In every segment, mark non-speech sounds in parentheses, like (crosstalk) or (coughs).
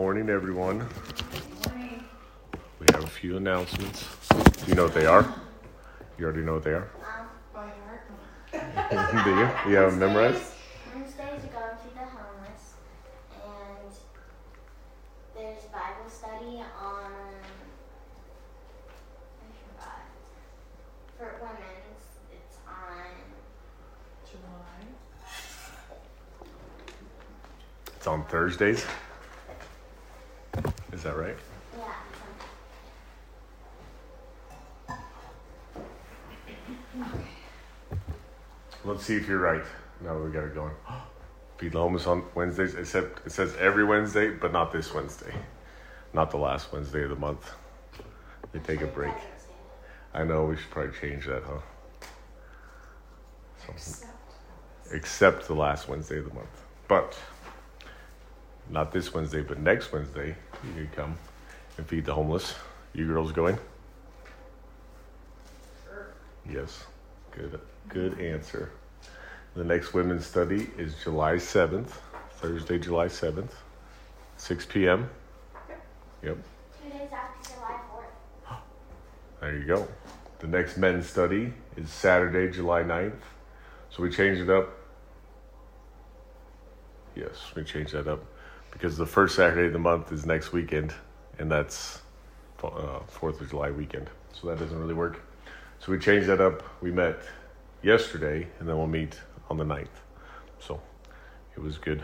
morning, everyone. We have a few announcements. Do you know what they are? You already know what they are? By heart. (laughs) Do you? You have them memorized? Wednesdays are going to the homeless, and there's Bible study on. I forgot. For women's, it's on. July. It's on Thursdays. Is that right? Yeah. Let's see if you're right. Now that we got it going. (gasps) Feed the homeless on Wednesdays, except it says every Wednesday, but not this Wednesday. Not the last Wednesday of the month. They take a break. I know we should probably change that, huh? So, Except. except the last Wednesday of the month. But not this Wednesday, but next Wednesday, you can come and feed the homeless. You girls going? Yes. Good good answer. The next women's study is July 7th, Thursday, July 7th, 6 p.m. Yep. Two days after July 4th. There you go. The next men's study is Saturday, July 9th. So we changed it up. Yes, we changed that up because the first Saturday of the month is next weekend, and that's uh, 4th of July weekend. So that doesn't really work. So we changed that up. We met yesterday, and then we'll meet on the 9th. So it was good.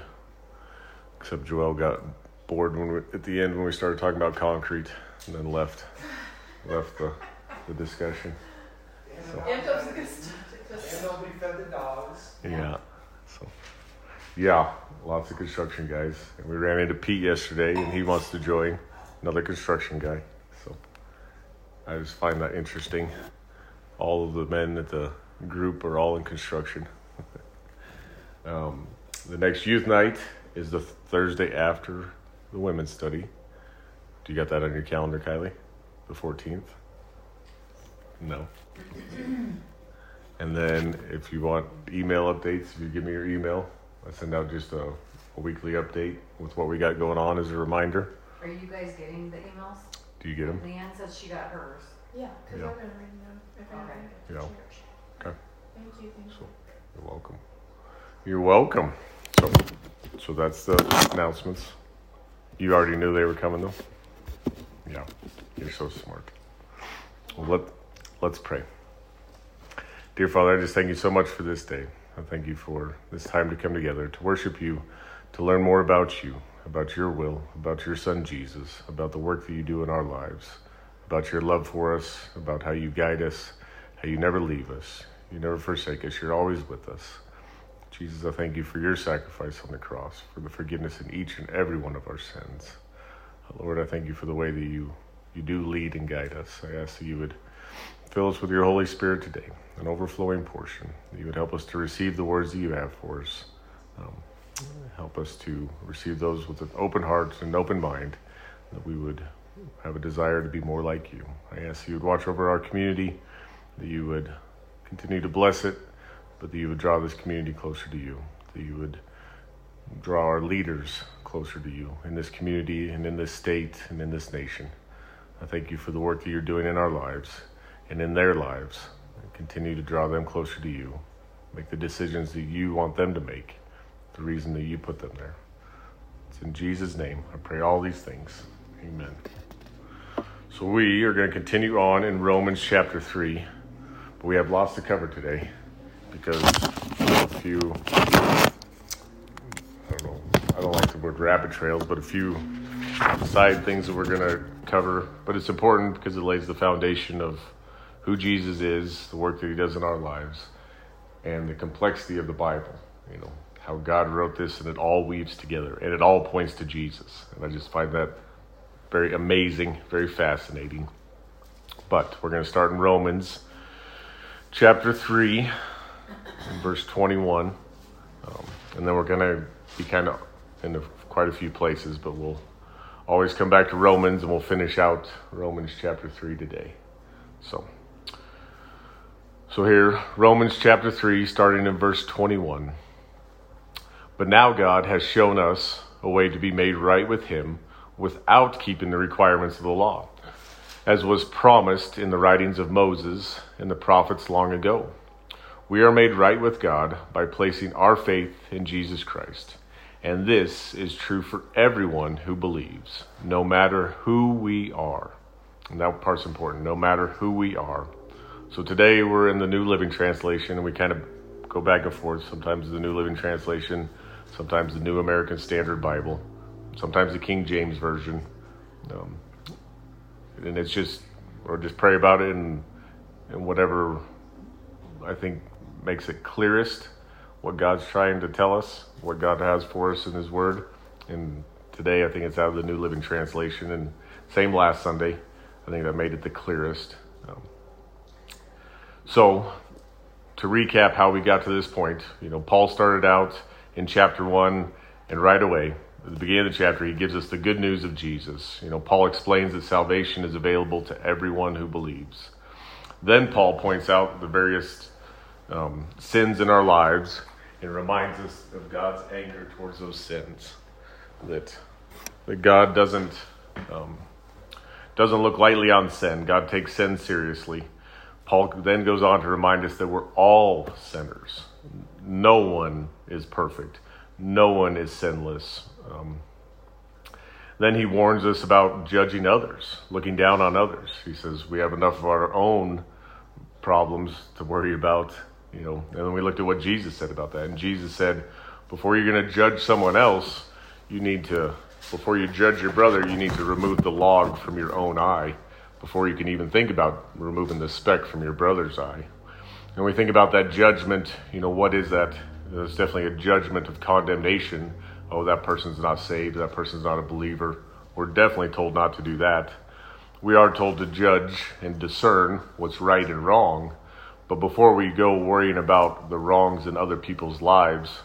Except Joel got bored when we, at the end when we started talking about concrete, and then left left the, the discussion. Yeah, that was good stuff. And nobody fed the dogs. Yeah. So, yeah, lots of construction guys. And we ran into Pete yesterday, and he wants to join another construction guy. So, I just find that interesting. All of the men at the group are all in construction. (laughs) um, the next youth night is the Thursday after the women's study. Do you got that on your calendar, Kylie? The 14th? No. (clears throat) And then if you want email updates, if you give me your email, I send out just a, a weekly update with what we got going on as a reminder. Are you guys getting the emails? Do you get them? Leanne says she got hers. Yeah, because Yeah. I'm gonna read them if I Okay. get to Yeah. church. Okay. Thank you, thank you. So you're welcome. You're welcome. So, so that's the announcements. You already knew they were coming though. Yeah, you're so smart. Well, let let's pray. Dear Father, I just thank you so much for this day. I thank you for this time to come together to worship you, to learn more about you, about your will, about your Son Jesus, about the work that you do in our lives, about your love for us, about how you guide us, how you never leave us, you never forsake us, you're always with us. Jesus, I thank you for your sacrifice on the cross, for the forgiveness in each and every one of our sins. Lord, I thank you for the way that you, you do lead and guide us. I ask that you would fill us with your Holy Spirit today, an overflowing portion, that you would help us to receive the words that you have for us. Um, help us to receive those with an open heart and an open mind, that we would have a desire to be more like you. I ask you would watch over our community, that you would continue to bless it, but that you would draw this community closer to you, that you would draw our leaders closer to you in this community and in this state and in this nation. I thank you for the work that you're doing in our lives and in their lives. Continue to draw them closer to you. Make the decisions that you want them to make, the reason that you put them there. It's in Jesus' name. I pray all these things. Amen. So we are going to continue on in Romans chapter 3, but we have lots to cover today because a few I don't know. I don't like the word rabbit trails, but a few side things that we're going to cover. But it's important because it lays the foundation of who Jesus is, the work that he does in our lives, and the complexity of the Bible. You know, how God wrote this and it all weaves together and it all points to Jesus. And I just find that very amazing, very fascinating. But we're going to start in Romans chapter 3, verse 21. Um, and then we're going to be kind of in a, quite a few places, but we'll always come back to Romans and we'll finish out Romans chapter 3 today. So, so here, Romans chapter 3, starting in verse 21. But now God has shown us a way to be made right with Him without keeping the requirements of the law, as was promised in the writings of Moses and the prophets long ago. We are made right with God by placing our faith in Jesus Christ. And this is true for everyone who believes, no matter who we are. And that part's important, no matter who we are. So today we're in the New Living Translation, and we kind of go back and forth. Sometimes the New Living Translation, sometimes the New American Standard Bible, sometimes the King James Version. Um, and it's just, or just pray about it and, and whatever I think makes it clearest what God's trying to tell us, what God has for us in His Word. And today I think it's out of the New Living Translation, and same last Sunday. I think that made it the clearest. So, to recap how we got to this point, you know, Paul started out in chapter one, and right away, at the beginning of the chapter, he gives us the good news of Jesus. You know, Paul explains that salvation is available to everyone who believes. Then Paul points out the various um, sins in our lives and reminds us of God's anger towards those sins. That that God doesn't um, doesn't look lightly on sin. God takes sin seriously. Paul then goes on to remind us that we're all sinners. No one is perfect. No one is sinless. Um, then he warns us about judging others, looking down on others. He says we have enough of our own problems to worry about, you know. And then we looked at what Jesus said about that. And Jesus said, before you're going to judge someone else, you need to, before you judge your brother, you need to remove the log from your own eye before you can even think about removing the speck from your brother's eye. And we think about that judgment, you know, what is that? There's definitely a judgment of condemnation. Oh, that person's not saved, that person's not a believer. We're definitely told not to do that. We are told to judge and discern what's right and wrong. But before we go worrying about the wrongs in other people's lives,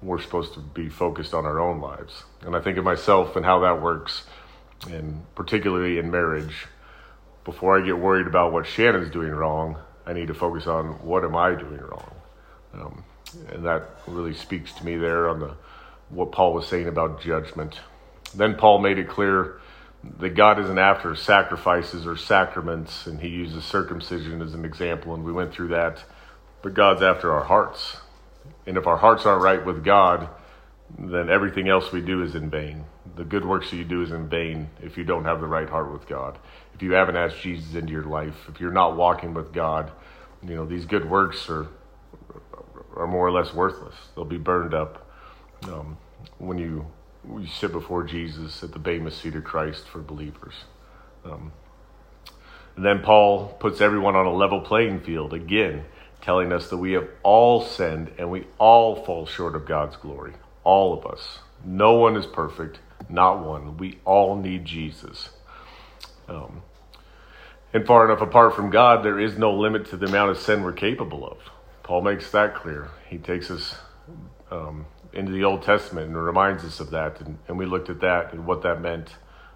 we're supposed to be focused on our own lives. And I think of myself and how that works, and particularly in marriage. Before I get worried about what Shannon's doing wrong, I need to focus on what am I doing wrong. Um, and that really speaks to me there on the what Paul was saying about judgment. Then Paul made it clear that God isn't after sacrifices or sacraments, and he uses circumcision as an example, and we went through that. But God's after our hearts. And if our hearts aren't right with God, then everything else we do is in vain. The good works that you do is in vain if you don't have the right heart with God. If you haven't asked Jesus into your life, if you're not walking with God, you know, these good works are are more or less worthless. They'll be burned up um, when you you sit before Jesus at the Bema seat of Christ for believers. Um, and then Paul puts everyone on a level playing field again, telling us that we have all sinned and we all fall short of God's glory. All of us. No one is perfect, not one. We all need Jesus. Um, and far enough apart from God, there is no limit to the amount of sin we're capable of. Paul makes that clear. He takes us um, into the Old Testament and reminds us of that, and, and, we looked at that and what that meant.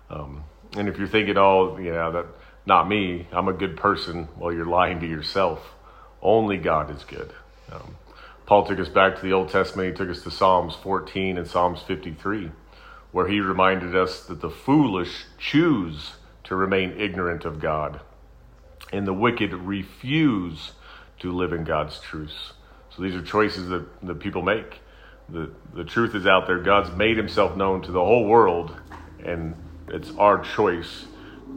Um, and if you're thinking, oh, know, that not me, I'm a good person, well, you're lying to yourself. Only God is good. Um, Paul took us back to the Old Testament. He took us to Psalms 14 and Psalms 53, where he reminded us that the foolish choose to remain ignorant of God, and the wicked refuse to live in God's truths. So these are choices that, that people make. The, the truth is out there. God's made himself known to the whole world, and it's our choice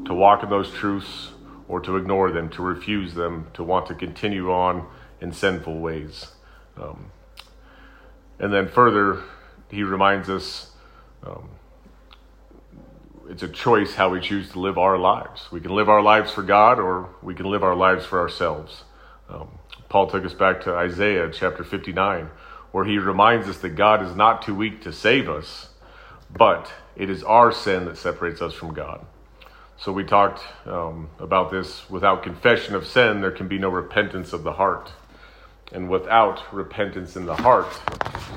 to walk in those truths or to ignore them, to refuse them, to want to continue on in sinful ways. Um, and then further, he reminds us um, it's a choice how we choose to live our lives. We can live our lives for God or we can live our lives for ourselves. Um, Paul took us back to Isaiah chapter 59, where he reminds us that God is not too weak to save us, but it is our sin that separates us from God. So we talked um, about this. Without confession of sin, there can be no repentance of the heart. And without repentance in the heart,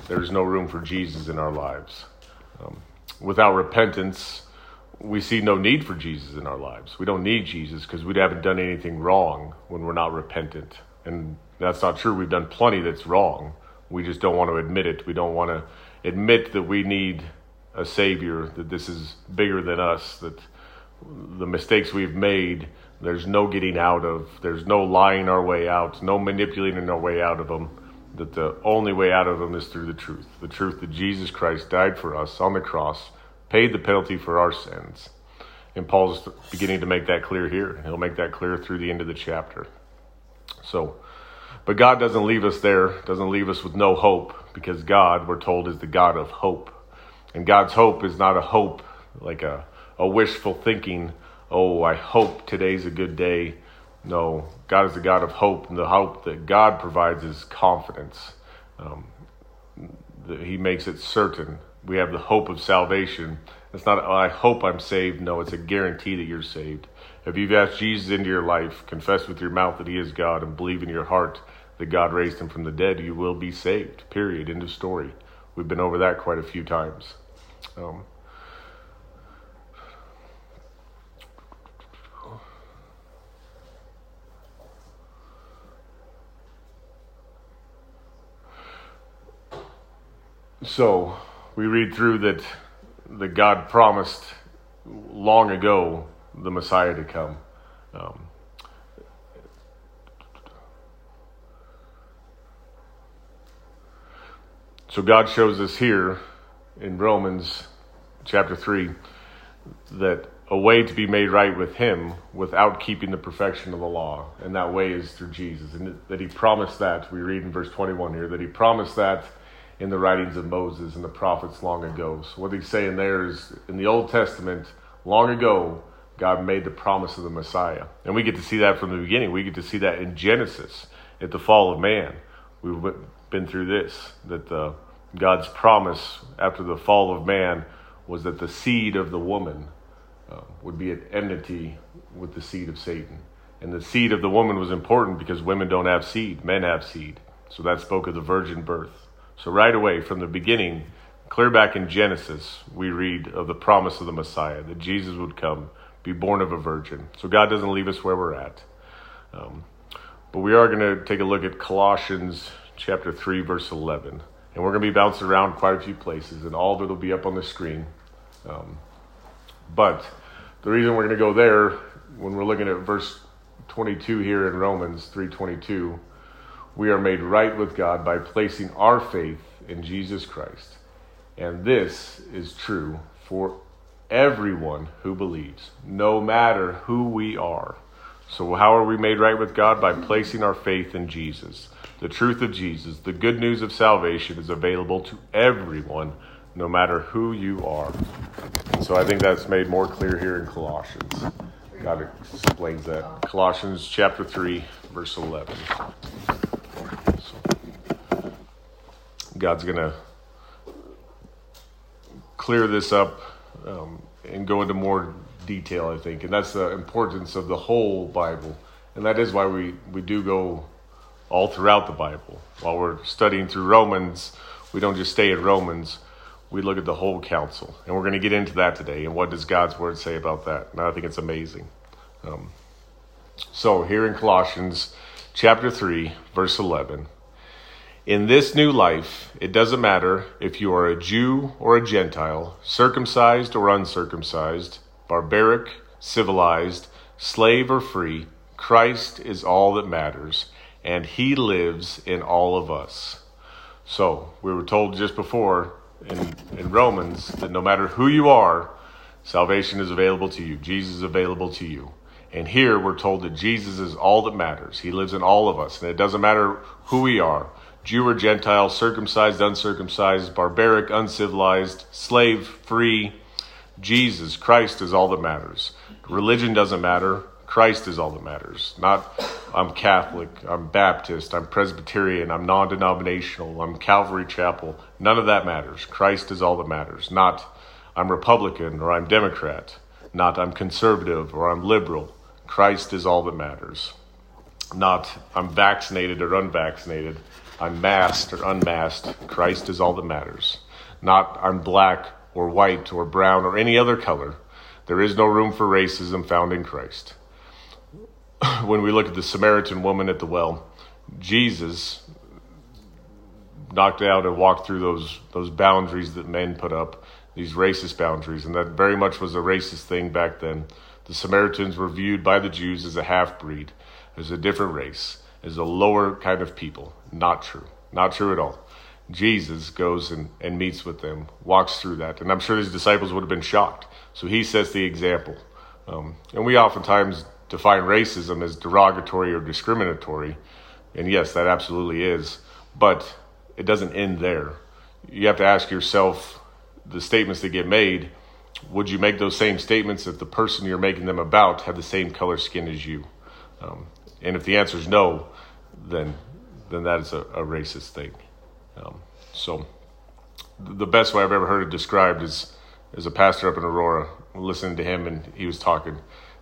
there's no room for Jesus in our lives. Um, without repentance, we see no need for Jesus in our lives. We don't need Jesus because we haven't done anything wrong when we're not repentant. And that's not true. We've done plenty that's wrong. We just don't want to admit it. We don't want to admit that we need a Savior, that this is bigger than us, that the mistakes we've made, there's no getting out of, there's no lying our way out, no manipulating our way out of them, that the only way out of them is through the truth. The truth that Jesus Christ died for us on the cross, paid the penalty for our sins. And Paul's beginning to make that clear here. He'll make that clear through the end of the chapter. So, but God doesn't leave us there, doesn't leave us with no hope, because God, we're told, is the God of hope. And God's hope is not a hope like a, a wishful thinking, oh, I hope today's a good day. No, God is the God of hope, and the hope that God provides is confidence. Um, he makes it certain. We have the hope of salvation. It's not, oh, I hope I'm saved. No, it's a guarantee that you're saved. If you've asked Jesus into your life, confess with your mouth that He is God, and believe in your heart that God raised Him from the dead, you will be saved. Period. End of story. We've been over that quite a few times. Um, so we read through that that God promised long ago the Messiah to come. Um, so God shows us here in Romans chapter 3 that a way to be made right with Him without keeping the perfection of the law, and that way is through Jesus. And that He promised that, we read in verse 21 here, that He promised that in the writings of Moses and the prophets long ago. So, what He's saying there is in the Old Testament, long ago, God made the promise of the Messiah. And we get to see that from the beginning. We get to see that in Genesis at the fall of man. We've been through this, that the, God's promise after the fall of man was that the seed of the woman uh, would be at enmity with the seed of Satan. And the seed of the woman was important because women don't have seed, men have seed. So that spoke of the virgin birth. So, right away, from the beginning, clear back in Genesis, we read of the promise of the Messiah, that Jesus would come, be born of a virgin. So, God doesn't leave us where we're at. Um, but we are going to take a look at Colossians chapter 3, verse 11. And we're going to be bouncing around quite a few places, and all of it will be up on the screen. Um, but the reason we're going to go there when we're looking at verse 22 here in Romans 3:22, we are made right with God by placing our faith in Jesus Christ. And this is true for everyone who believes, no matter who we are. So, how are we made right with God? By placing our faith in Jesus. The truth of Jesus, the good news of salvation, is available to everyone, no matter who you are. So, I think that's made more clear here in Colossians. God explains that. Colossians chapter 3, verse 11. God's going to clear this up um, and go into more detail, I think. And that's the importance of the whole Bible. And that is why we, we do go all throughout the Bible. While we're studying through Romans, we don't just stay at Romans, we look at the whole counsel. And we're going to get into that today. And what does God's word say about that? And I think it's amazing. Um, so, here in Colossians chapter 3, verse 11. In this new life, it doesn't matter if you are a Jew or a Gentile, circumcised or uncircumcised, barbaric, civilized, slave or free, Christ is all that matters, and He lives in all of us. So, we were told just before in, in Romans that no matter who you are, salvation is available to you. Jesus is available to you. And here we're told that Jesus is all that matters. He lives in all of us. And it doesn't matter who we are Jew or Gentile, circumcised, uncircumcised, barbaric, uncivilized, slave, free. Jesus, Christ is all that matters. Religion doesn't matter. Christ is all that matters. Not I'm Catholic, I'm Baptist, I'm Presbyterian, I'm non denominational, I'm Calvary Chapel. None of that matters. Christ is all that matters. Not I'm Republican or I'm Democrat. Not I'm conservative or I'm liberal. Christ is all that matters. Not I'm vaccinated or unvaccinated. I'm masked or unmasked. Christ is all that matters. Not I'm black or white or brown or any other color. There is no room for racism found in Christ. (clears throat) When we look at the Samaritan woman at the well, Jesus knocked out and walked through those those boundaries that men put up, these racist boundaries, and that very much was a racist thing back then. The Samaritans were viewed by the Jews as a half breed, as a different race, as a lower kind of people. Not true. Not true at all. Jesus goes and, and meets with them, walks through that, and I'm sure his disciples would have been shocked. So he sets the example. Um, and we oftentimes define racism as derogatory or discriminatory. And yes, that absolutely is. But it doesn't end there. You have to ask yourself the statements that get made would you make those same statements if the person you're making them about had the same color skin as you? Um, and if the answer is no, then then that is a, a racist thing. Um, so the best way I've ever heard it described is as a pastor up in Aurora, listening to him, and he was talking.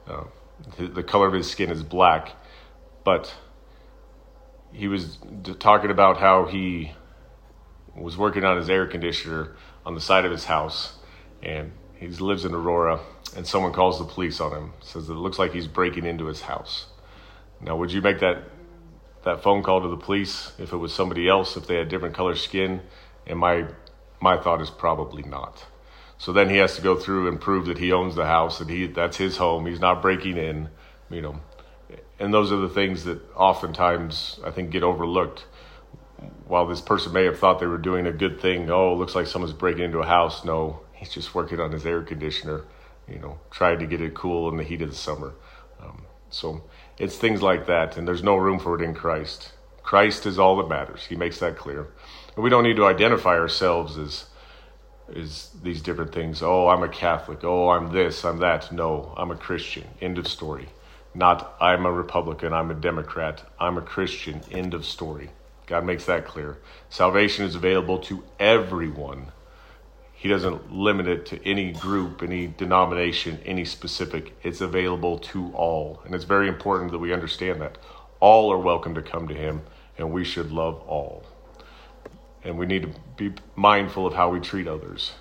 Uh, the color of his skin is black, but he was talking about how he was working on his air conditioner on the side of his house, and he lives in Aurora, and someone calls the police on him, says it looks like he's breaking into his house. Now, would you make that that phone call to the police if it was somebody else, if they had different color skin? And my my thought is probably not. So then he has to go through and prove that he owns the house, that he that's his home. He's not breaking in, you know. And those are the things that oftentimes I think get overlooked. While this person may have thought they were doing a good thing, oh, looks like someone's breaking into a house. No, he's just working on his air conditioner, you know, trying to get it cool in the heat of the summer. Um, so it's things like that, and there's no room for it in Christ. Christ is all that matters. He makes that clear. And we don't need to identify ourselves as is these different things. Oh, I'm a Catholic. Oh, I'm this, I'm that. No, I'm a Christian. End of story. Not I'm a Republican, I'm a Democrat. I'm a Christian. End of story. God makes that clear. Salvation is available to everyone. He doesn't limit it to any group, any denomination, any specific. It's available to all. And it's very important that we understand that. All are welcome to come to Him, and we should love all and we need to be mindful of how we treat others.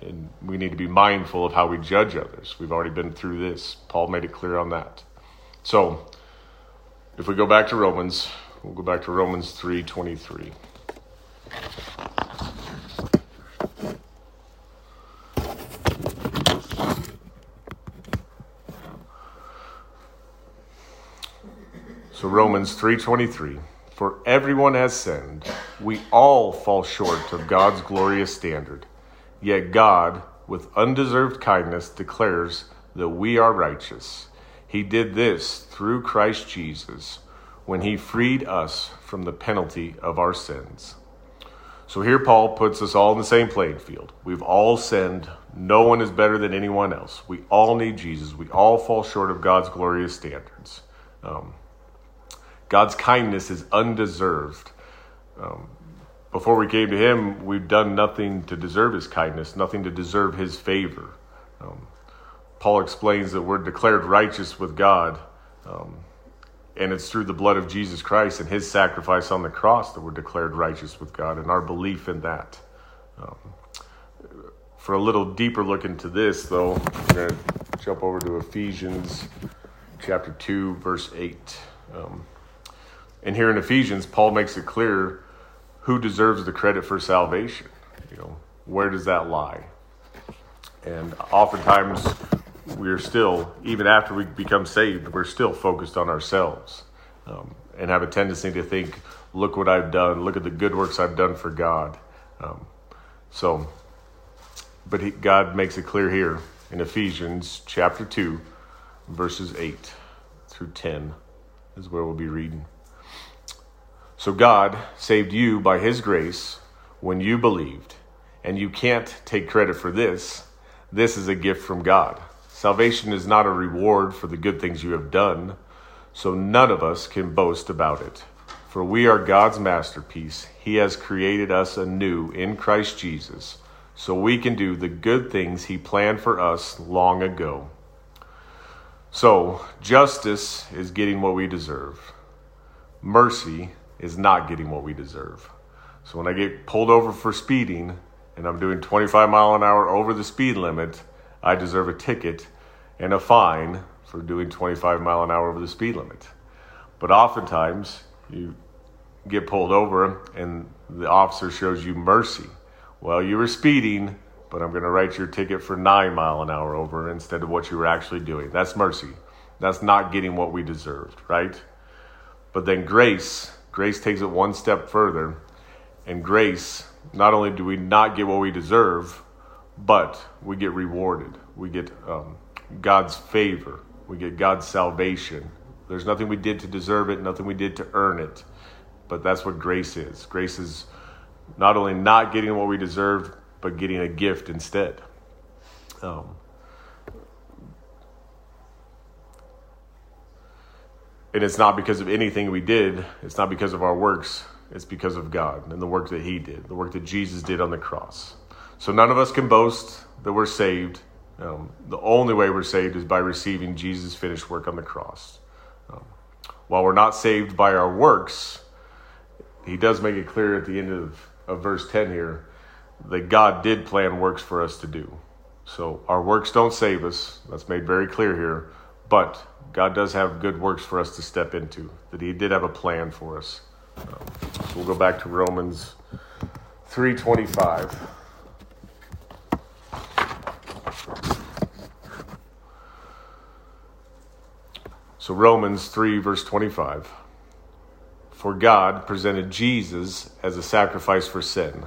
And we need to be mindful of how we judge others. We've already been through this. Paul made it clear on that. So, if we go back to Romans, we'll go back to Romans 3:23. So Romans 3:23 for everyone has sinned. We all fall short of God's glorious standard. Yet God, with undeserved kindness, declares that we are righteous. He did this through Christ Jesus when he freed us from the penalty of our sins. So here Paul puts us all in the same playing field. We've all sinned. No one is better than anyone else. We all need Jesus. We all fall short of God's glorious standards. Um, God's kindness is undeserved. Um, before we came to Him, we've done nothing to deserve His kindness, nothing to deserve His favor. Um, Paul explains that we're declared righteous with God, um, and it's through the blood of Jesus Christ and His sacrifice on the cross that we're declared righteous with God, and our belief in that. Um, for a little deeper look into this, though, we're going to jump over to Ephesians chapter 2, verse 8. Um, and here in Ephesians, Paul makes it clear who deserves the credit for salvation. You know, where does that lie? And oftentimes, we're still, even after we become saved, we're still focused on ourselves um, and have a tendency to think, look what I've done, look at the good works I've done for God. Um, so, but he, God makes it clear here in Ephesians chapter 2, verses 8 through 10 is where we'll be reading. So God saved you by His grace when you believed. And you can't take credit for this. This is a gift from God. Salvation is not a reward for the good things you have done, so none of us can boast about it. For we are God's masterpiece. He has created us anew in Christ Jesus, so we can do the good things He planned for us long ago. So, justice is getting what we deserve. Mercy is not getting what we deserve. So when I get pulled over for speeding and I'm doing 25 mile an hour over the speed limit, I deserve a ticket and a fine for doing 25 mile an hour over the speed limit. But oftentimes, you get pulled over and the officer shows you mercy. Well, you were speeding, but I'm going to write your ticket for nine mile an hour over instead of what you were actually doing. That's mercy. That's not getting what we deserved, right? But then grace, grace takes it one step further. And grace, not only do we not get what we deserve, but we get rewarded. We get um, God's favor. We get God's salvation. There's nothing we did to deserve it, nothing we did to earn it. But that's what grace is. Grace is not only not getting what we deserved, but getting a gift instead. Um, and it's not because of anything we did, it's not because of our works, it's because of God and the work that He did, the work that Jesus did on the cross. So none of us can boast that we're saved. Um, the only way we're saved is by receiving Jesus' finished work on the cross. Um, while we're not saved by our works, he does make it clear at the end of, of verse 10 here that God did plan works for us to do. So our works don't save us. That's made very clear here. But God does have good works for us to step into, that He did have a plan for us. So we'll go back to Romans 325. So, Romans 3, verse 25. For God presented Jesus as a sacrifice for sin.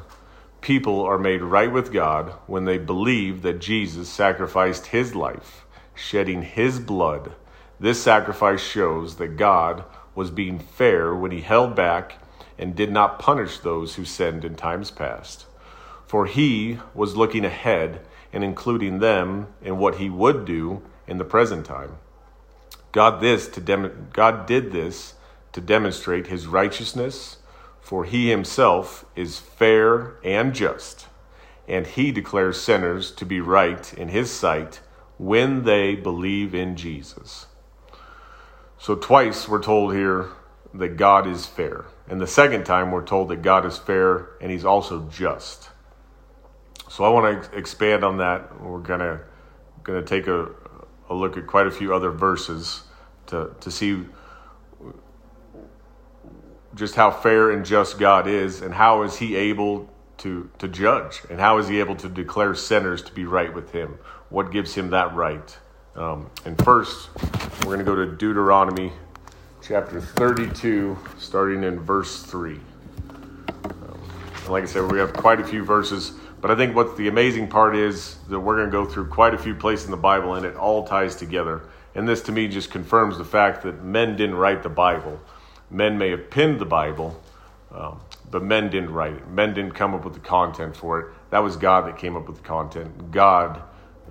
People are made right with God when they believe that Jesus sacrificed his life, shedding his blood. This sacrifice shows that God was being fair when he held back and did not punish those who sinned in times past. For he was looking ahead and including them in what he would do in the present time. God this to dem- God did this to demonstrate his righteousness, for he himself is fair and just, and he declares sinners to be right in his sight when they believe in Jesus. So twice we're told here that God is fair. And the second time we're told that God is fair and he's also just. So I want to expand on that. We're going to going to take a, a look at quite a few other verses to, to see just how fair and just God is and how is he able to, to judge and how is he able to declare sinners to be right with him? What gives him that right? Um, and first, we're going to go to Deuteronomy chapter 32, starting in verse 3. Um, like I said, we have quite a few verses, but I think what the amazing part is that we're going to go through quite a few places in the Bible and it all ties together. And this to me just confirms the fact that men didn't write the Bible. Men may have penned the Bible, um, but men didn't write it. Men didn't come up with the content for it. That was God that came up with the content. God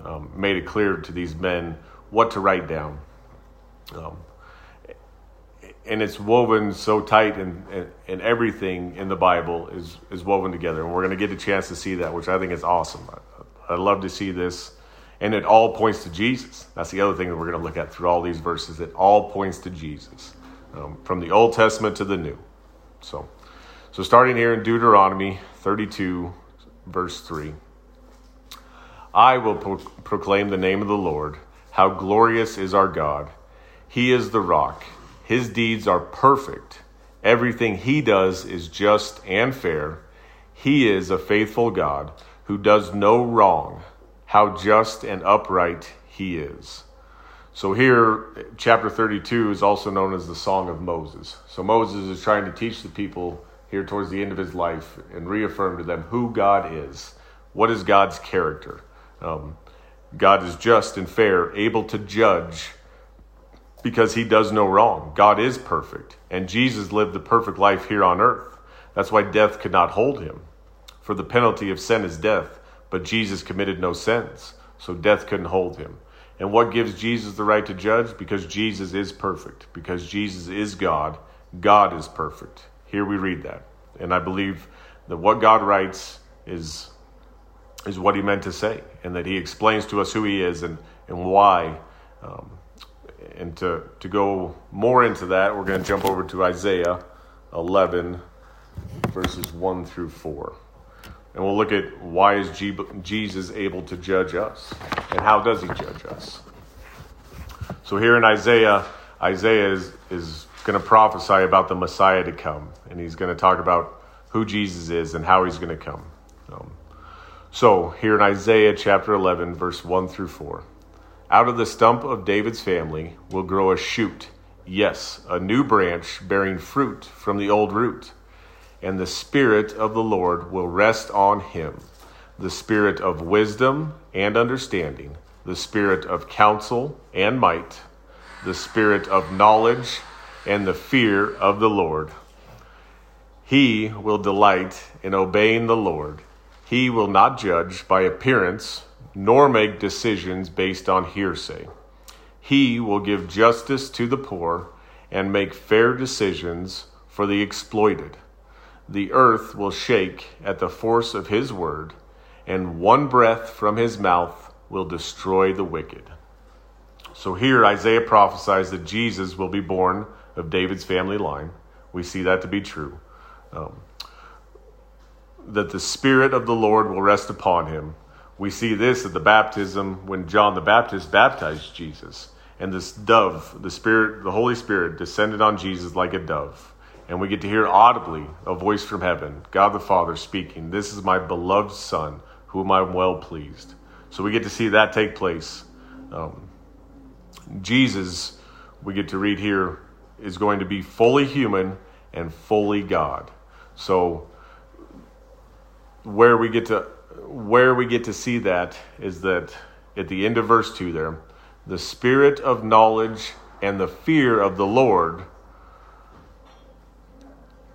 um, made it clear to these men what to write down. Um, and it's woven so tight, and, and, and, everything in the Bible is, is woven together. And we're going to get a chance to see that, which I think is awesome. I, I love to see this. And it all points to Jesus. That's the other thing that we're going to look at through all these verses. It all points to Jesus, um, from the Old Testament to the New. So, so starting here in Deuteronomy 32, verse 3. I will pro- proclaim the name of the Lord. How glorious is our God! He is the rock. His deeds are perfect. Everything he does is just and fair. He is a faithful God who does no wrong. How just and upright he is. So, here, chapter 32 is also known as the Song of Moses. So, Moses is trying to teach the people here towards the end of his life and reaffirm to them who God is. What is God's character? Um, God is just and fair, able to judge because he does no wrong. God is perfect, and Jesus lived the perfect life here on earth. That's why death could not hold him. For the penalty of sin is death, but Jesus committed no sins, so death couldn't hold him. And what gives Jesus the right to judge? Because Jesus is perfect, because Jesus is God. God is perfect. Here we read that. And I believe that what God writes is is what he meant to say, and that he explains to us who he is and, and why. Um, and to, to go more into that, we're going to jump over to Isaiah 11, verses 1 through 4. And we'll look at why is Jesus able to judge us, and how does he judge us. So here in Isaiah, Isaiah is, is going to prophesy about the Messiah to come, and he's going to talk about who Jesus is and how he's going to come. So, here in Isaiah chapter 11, verse 1 through 4 Out of the stump of David's family will grow a shoot, yes, a new branch bearing fruit from the old root. And the Spirit of the Lord will rest on him the Spirit of wisdom and understanding, the Spirit of counsel and might, the Spirit of knowledge and the fear of the Lord. He will delight in obeying the Lord. He will not judge by appearance, nor make decisions based on hearsay. He will give justice to the poor and make fair decisions for the exploited. The earth will shake at the force of his word, and one breath from his mouth will destroy the wicked. So here Isaiah prophesies that Jesus will be born of David's family line. We see that to be true. Um, that the Spirit of the Lord will rest upon him. We see this at the baptism when John the Baptist baptized Jesus. And this dove, the Spirit, the Holy Spirit, descended on Jesus like a dove. And we get to hear audibly a voice from heaven, God the Father speaking, This is my beloved Son, whom I'm well pleased. So we get to see that take place. Um, Jesus, we get to read here, is going to be fully human and fully God. So where we get to where we get to see that is that at the end of verse 2 there, the spirit of knowledge and the fear of the Lord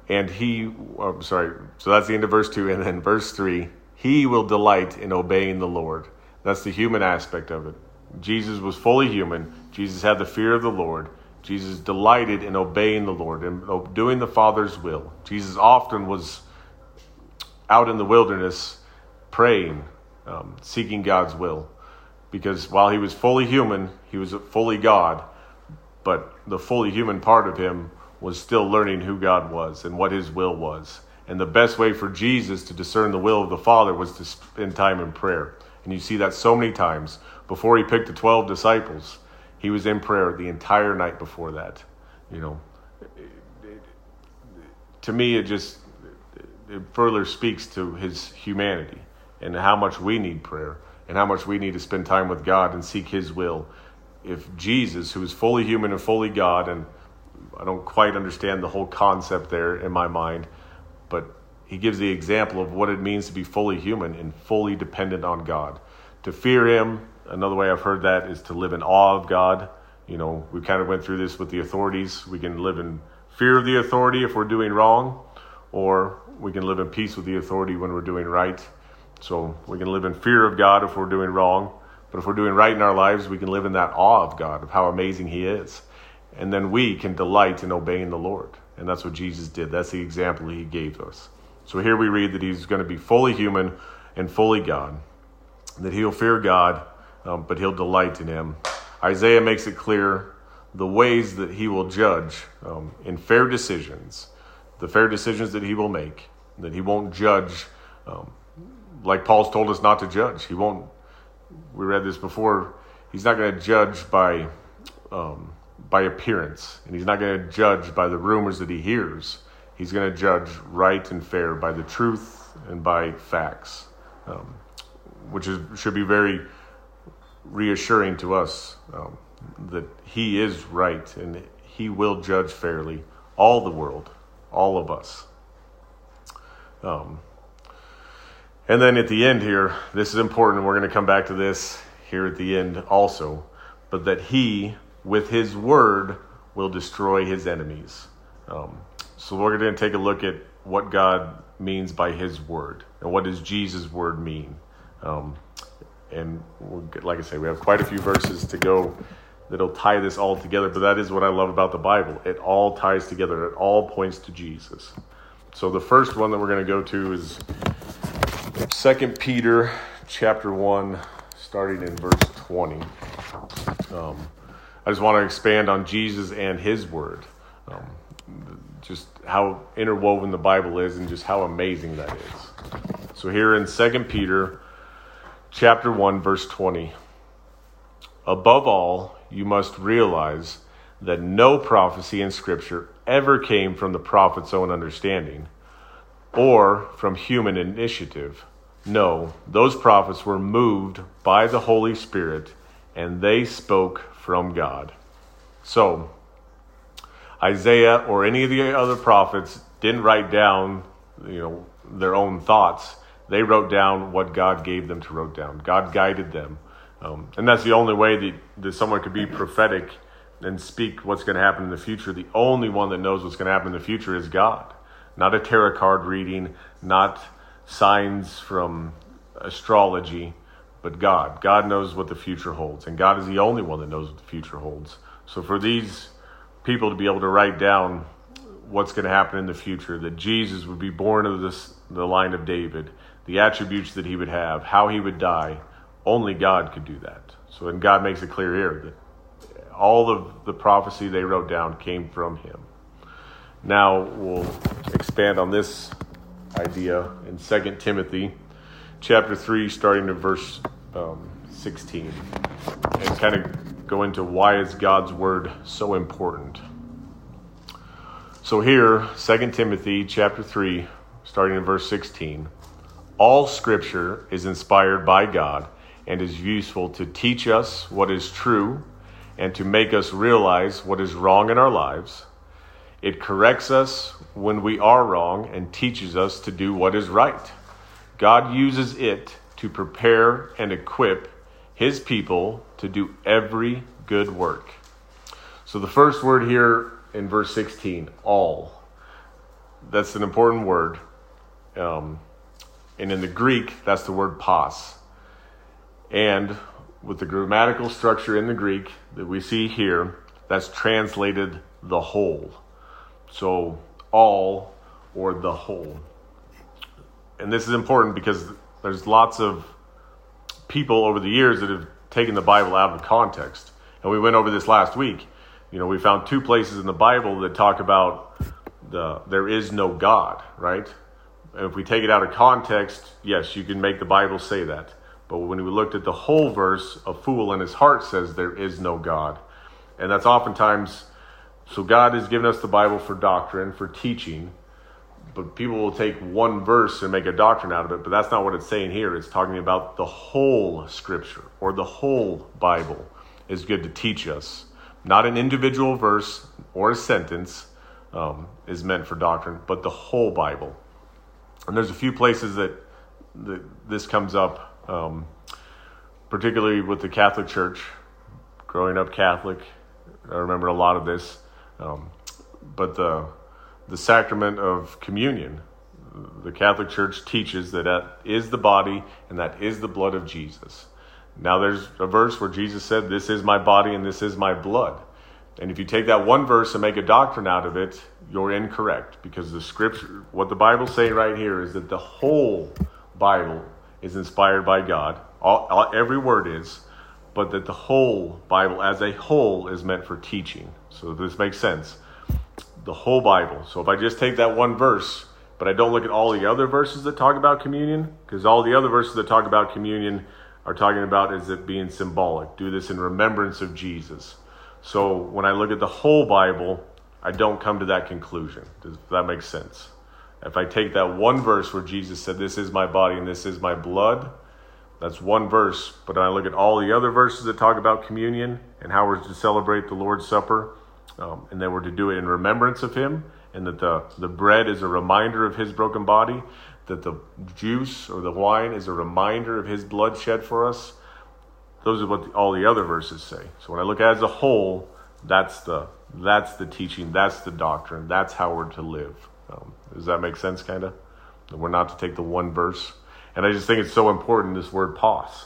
and he oh, sorry so that's the end of verse 2 and then verse 3 he will delight in obeying the lord. That's the human aspect of it. Jesus was fully human. Jesus had the fear of the lord. Jesus delighted in obeying the lord and doing the father's will. Jesus often was out in the wilderness praying um, seeking god's will because while he was fully human he was fully god but the fully human part of him was still learning who God was and what his will was. And the best way for Jesus to discern the will of the Father was to spend time in prayer. And you see that so many times. Before he picked the 12 disciples, he was in prayer the entire night before that. You know, to me, it just it further speaks to his humanity and how much we need prayer and how much we need to spend time with God and seek his will. If Jesus, who is fully human and fully God, and I don't quite understand the whole concept there in my mind, but he gives the example of what it means to be fully human and fully dependent on God. To fear him, another way I've heard that is to live in awe of God. You know, we kind of went through this with the authorities. We can live in fear of the authority if we're doing wrong, or we can live in peace with the authority when we're doing right. So we can live in fear of God if we're doing wrong, but if we're doing right in our lives, we can live in that awe of God, of how amazing He is and then we can delight in obeying the Lord. And that's what Jesus did. That's the example he gave us. So here we read that he's going to be fully human and fully God, that he'll fear God, um, but he'll delight in him. Isaiah makes it clear the ways that he will judge um, in fair decisions, the fair decisions that he will make, that he won't judge um, like Paul's told us not to judge. He won't, we read this before, he's not going to judge by um, by appearance, and he's not going to judge by the rumors that he hears. He's going to judge right and fair by the truth and by facts, um, which is, should be very reassuring to us um, that he is right and he will judge fairly all the world, all of us. Um, and then at the end here, this is important. We're going to come back to this here at the end also, but that he with his word will destroy his enemies. Um, so we're going to take a look at what God means by his word and what does Jesus' word mean. Um, and get, like I say, we have quite a few verses to go that'll tie this all together. But that is what I love about the Bible. It all ties together. It all points to Jesus. So the first one that we're going to go to is Second Peter chapter one, starting in verse twenty. Um, I just want to expand on Jesus and His Word. Um, just how interwoven the Bible is and just how amazing that is. So here in 2 Peter chapter 1 verse 20 Above all you must realize that no prophecy in Scripture ever came from the prophet's own understanding or from human initiative. No, those prophets were moved by the Holy Spirit and they spoke from God. So, Isaiah or any of the other prophets didn't write down, you know, their own thoughts. They wrote down what God gave them to write down. God guided them. Um, and that's the only way that, that someone could be prophetic and speak what's going to happen in the future. The only one that knows what's going to happen in the future is God. Not a tarot card reading, not signs from astrology, but God. God knows what the future holds. And God is the only one that knows what the future holds. So for these people to be able to write down what's going to happen in the future, that Jesus would be born of this, the line of David, the attributes that he would have, how he would die, only God could do that. So, and God makes it clear here that all of the prophecy they wrote down came from him. Now we'll expand on this idea in 2 Timothy chapter 3, starting at verse um, 16, and kind of go into why is God's word so important. So here, 2 Timothy chapter 3, starting in verse 16, all scripture is inspired by God and is useful to teach us what is true and to make us realize what is wrong in our lives. It corrects us when we are wrong and teaches us to do what is right. God uses it to prepare and equip his people to do every good work. So the first word here in verse 16, all. That's an important word. Um, and in the Greek, that's the word pas. And with the grammatical structure in the Greek that we see here, that's translated the whole. So, all or the whole. And this is important because there's lots of people over the years that have taken the Bible out of context. And we went over this last week. You know, we found two places in the Bible that talk about the there is no God, right? And if we take it out of context, yes, you can make the Bible say that. But when we looked at the whole verse, a fool in his heart says there is no God. And that's oftentimes, so God has given us the Bible for doctrine, for teaching, but people will take one verse and make a doctrine out of it, but that's not what it's saying here. It's talking about the whole scripture or the whole Bible is good to teach us. Not an individual verse or a sentence um, is meant for doctrine, but the whole Bible. And there's a few places that, that this comes up um, particularly with the Catholic Church. Growing up Catholic, I remember a lot of this. Um, but the the sacrament of communion, the Catholic Church teaches that that is the body and that is the blood of Jesus. Now, there's a verse where Jesus said, This is my body and this is my blood. And if you take that one verse and make a doctrine out of it, you're incorrect because the scripture, what the Bible's saying right here is that the whole Bible is inspired by God. All, all, every word is, but that the whole Bible as a whole is meant for teaching. So this makes sense. The whole Bible. So if I just take that one verse, but I don't look at all the other verses that talk about communion, because all the other verses that talk about communion are talking about is it being symbolic. Do this in remembrance of Jesus. So when I look at the whole Bible, I don't come to that conclusion. Does that make sense? If I take that one verse where Jesus said, This is my body and this is my blood, that's one verse. But I look at all the other verses that talk about communion and how we're to celebrate the Lord's Supper, um, and that we're to do it in remembrance of Him, and that the, the bread is a reminder of His broken body, that the juice or the wine is a reminder of His blood shed for us. Those are what the, all the other verses say. So when I look as a whole, that's the that's the teaching, that's the doctrine, that's how we're to live. Um, does that make sense, kind of? We're not to take the one verse. And I just think it's so important, this word pas.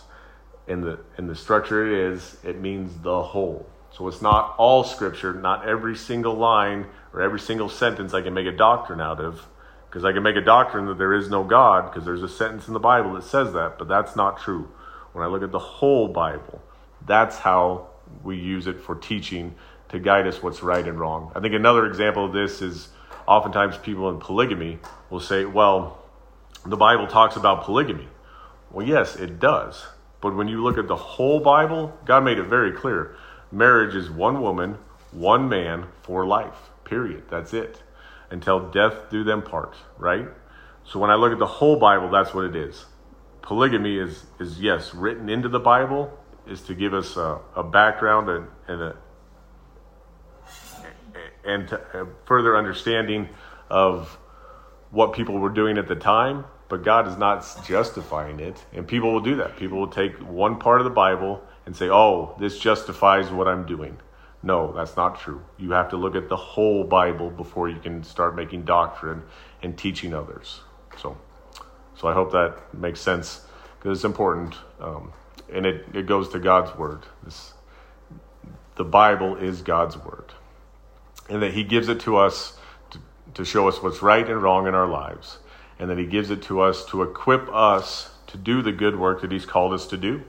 In the, in the structure it is, it means the whole. So it's not all scripture, not every single line or every single sentence I can make a doctrine out of. Because I can make a doctrine that there is no God, because there's a sentence in the Bible that says that, but that's not true. When I look at the whole Bible, that's how we use it for teaching to guide us what's right and wrong. I think another example of this is oftentimes people in polygamy will say, well, the Bible talks about polygamy. Well, yes, it does. But when you look at the whole Bible, God made it very clear. Marriage is one woman, One man for life. Period. That's it. Until death do them part, right? So when I look at the whole Bible, that's what it is. Polygamy is is yes, written into the Bible is to give us a, a background and, and a and a further understanding of what people were doing at the time, but God is not justifying it. And people will do that. People will take one part of the Bible and say, oh, this justifies what I'm doing. No, that's not true. You have to look at the whole Bible before you can start making doctrine and teaching others. So, so I hope that makes sense because it's important. Um, and it, it goes to God's Word. This, the Bible is God's Word. And that He gives it to us to, to show us what's right and wrong in our lives. And that He gives it to us to equip us to do the good work that He's called us to do.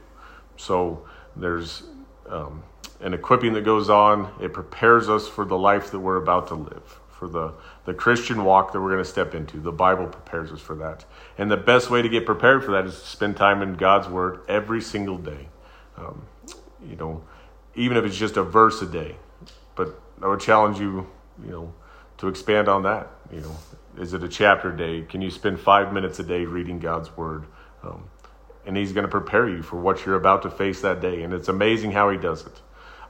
So there's um, an equipping that goes on. It prepares us for the life that we're about to live, for the, the Christian walk that we're going to step into. The Bible prepares us for that. And the best way to get prepared for that is to spend time in God's Word every single day. Um, you know, even if it's just a verse a day. I would challenge you, you know, to expand on that. You know, is it a chapter day? Can you spend five minutes a day reading God's Word? Um, and He's going to prepare you for what you're about to face that day. And it's amazing how He does it.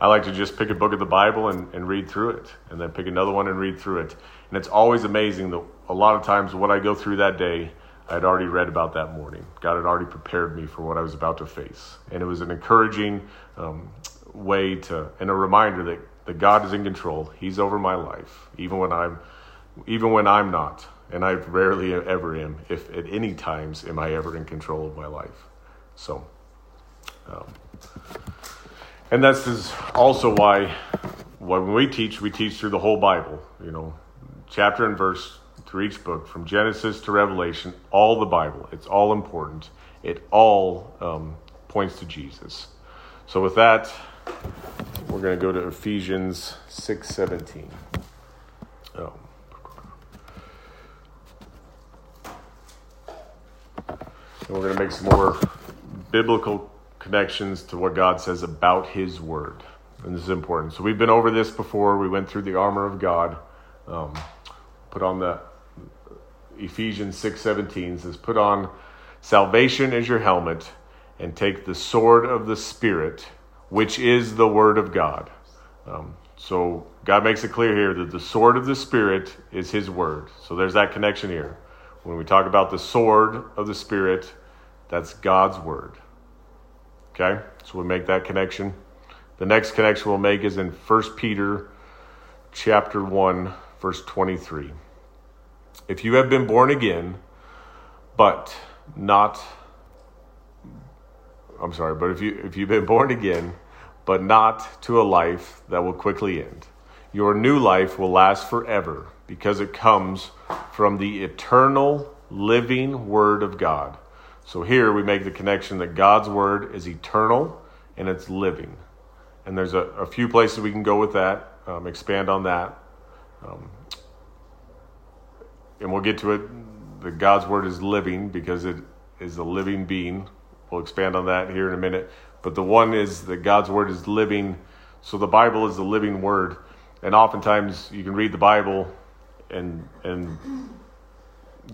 I like to just pick a book of the Bible and, and read through it, and then pick another one and read through it. And it's always amazing that a lot of times what I go through that day, I had already read about that morning. God had already prepared me for what I was about to face. And it was an encouraging um, way to, and a reminder that, that God is in control. He's over my life, even when I'm, even when I'm not. And I rarely ever am, if at any times am I ever in control of my life. So, um, and this is also why when we teach, we teach through the whole Bible, you know, chapter and verse through each book, from Genesis to Revelation, all the Bible. It's all important. It all um, points to Jesus. So with that, we're going to go to Ephesians 6.17. Oh. And we're going to make some more biblical connections to what God says about His Word. And this is important. So we've been over this before. We went through the armor of God. Um, put on the Ephesians 6:17 says, "Put on salvation as your helmet, and take the sword of the Spirit, which is the Word of God." Um, so God makes it clear here that the sword of the Spirit is His Word. So there's that connection here. When we talk about the sword of the Spirit, that's God's Word. Okay, so we make that connection. The next connection we'll make is in 1 Peter chapter 1, verse 23. If you have been born again, but not I'm sorry, but if you if you've been born again, but not to a life that will quickly end, your new life will last forever because it comes from the eternal living word of God. So here we make the connection that God's word is eternal and it's living. And there's a, a few places we can go with that, um, expand on that. Um, and we'll get to it. The God's word is living because it is a living being. We'll expand on that here in a minute. But the one is that God's word is living. So the Bible is the living word. And oftentimes you can read the Bible and and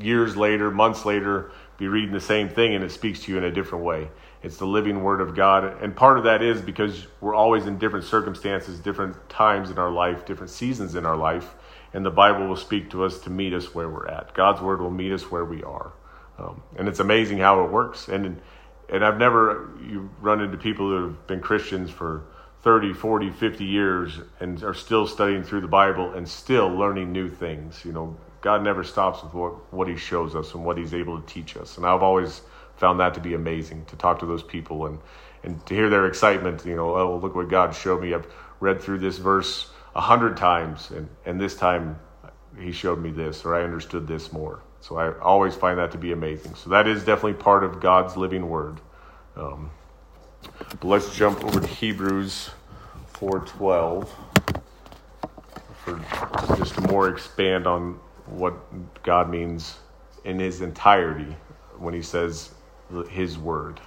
years later, months later, be reading the same thing and it speaks to you in a different way. It's the living word of God. And part of that is because we're always in different circumstances, different times in our life, different seasons in our life. And the Bible will speak to us to meet us where we're at. God's word will meet us where we are. Um, and it's amazing how it works. And, and I've never, you run into people who have been Christians for 30, 40, 50 years and are still studying through the Bible and still learning new things. You know, God never stops with what, what He shows us and what He's able to teach us. And I've always found that to be amazing to talk to those people and, and to hear their excitement. You know, oh, look what God showed me. I've read through this verse a hundred times, and, and this time He showed me this, or I understood this more. So I always find that to be amazing. So that is definitely part of God's living word. Um, but let's jump over to Hebrews 4:12 for just to more expand on what God means in his entirety when he says his word.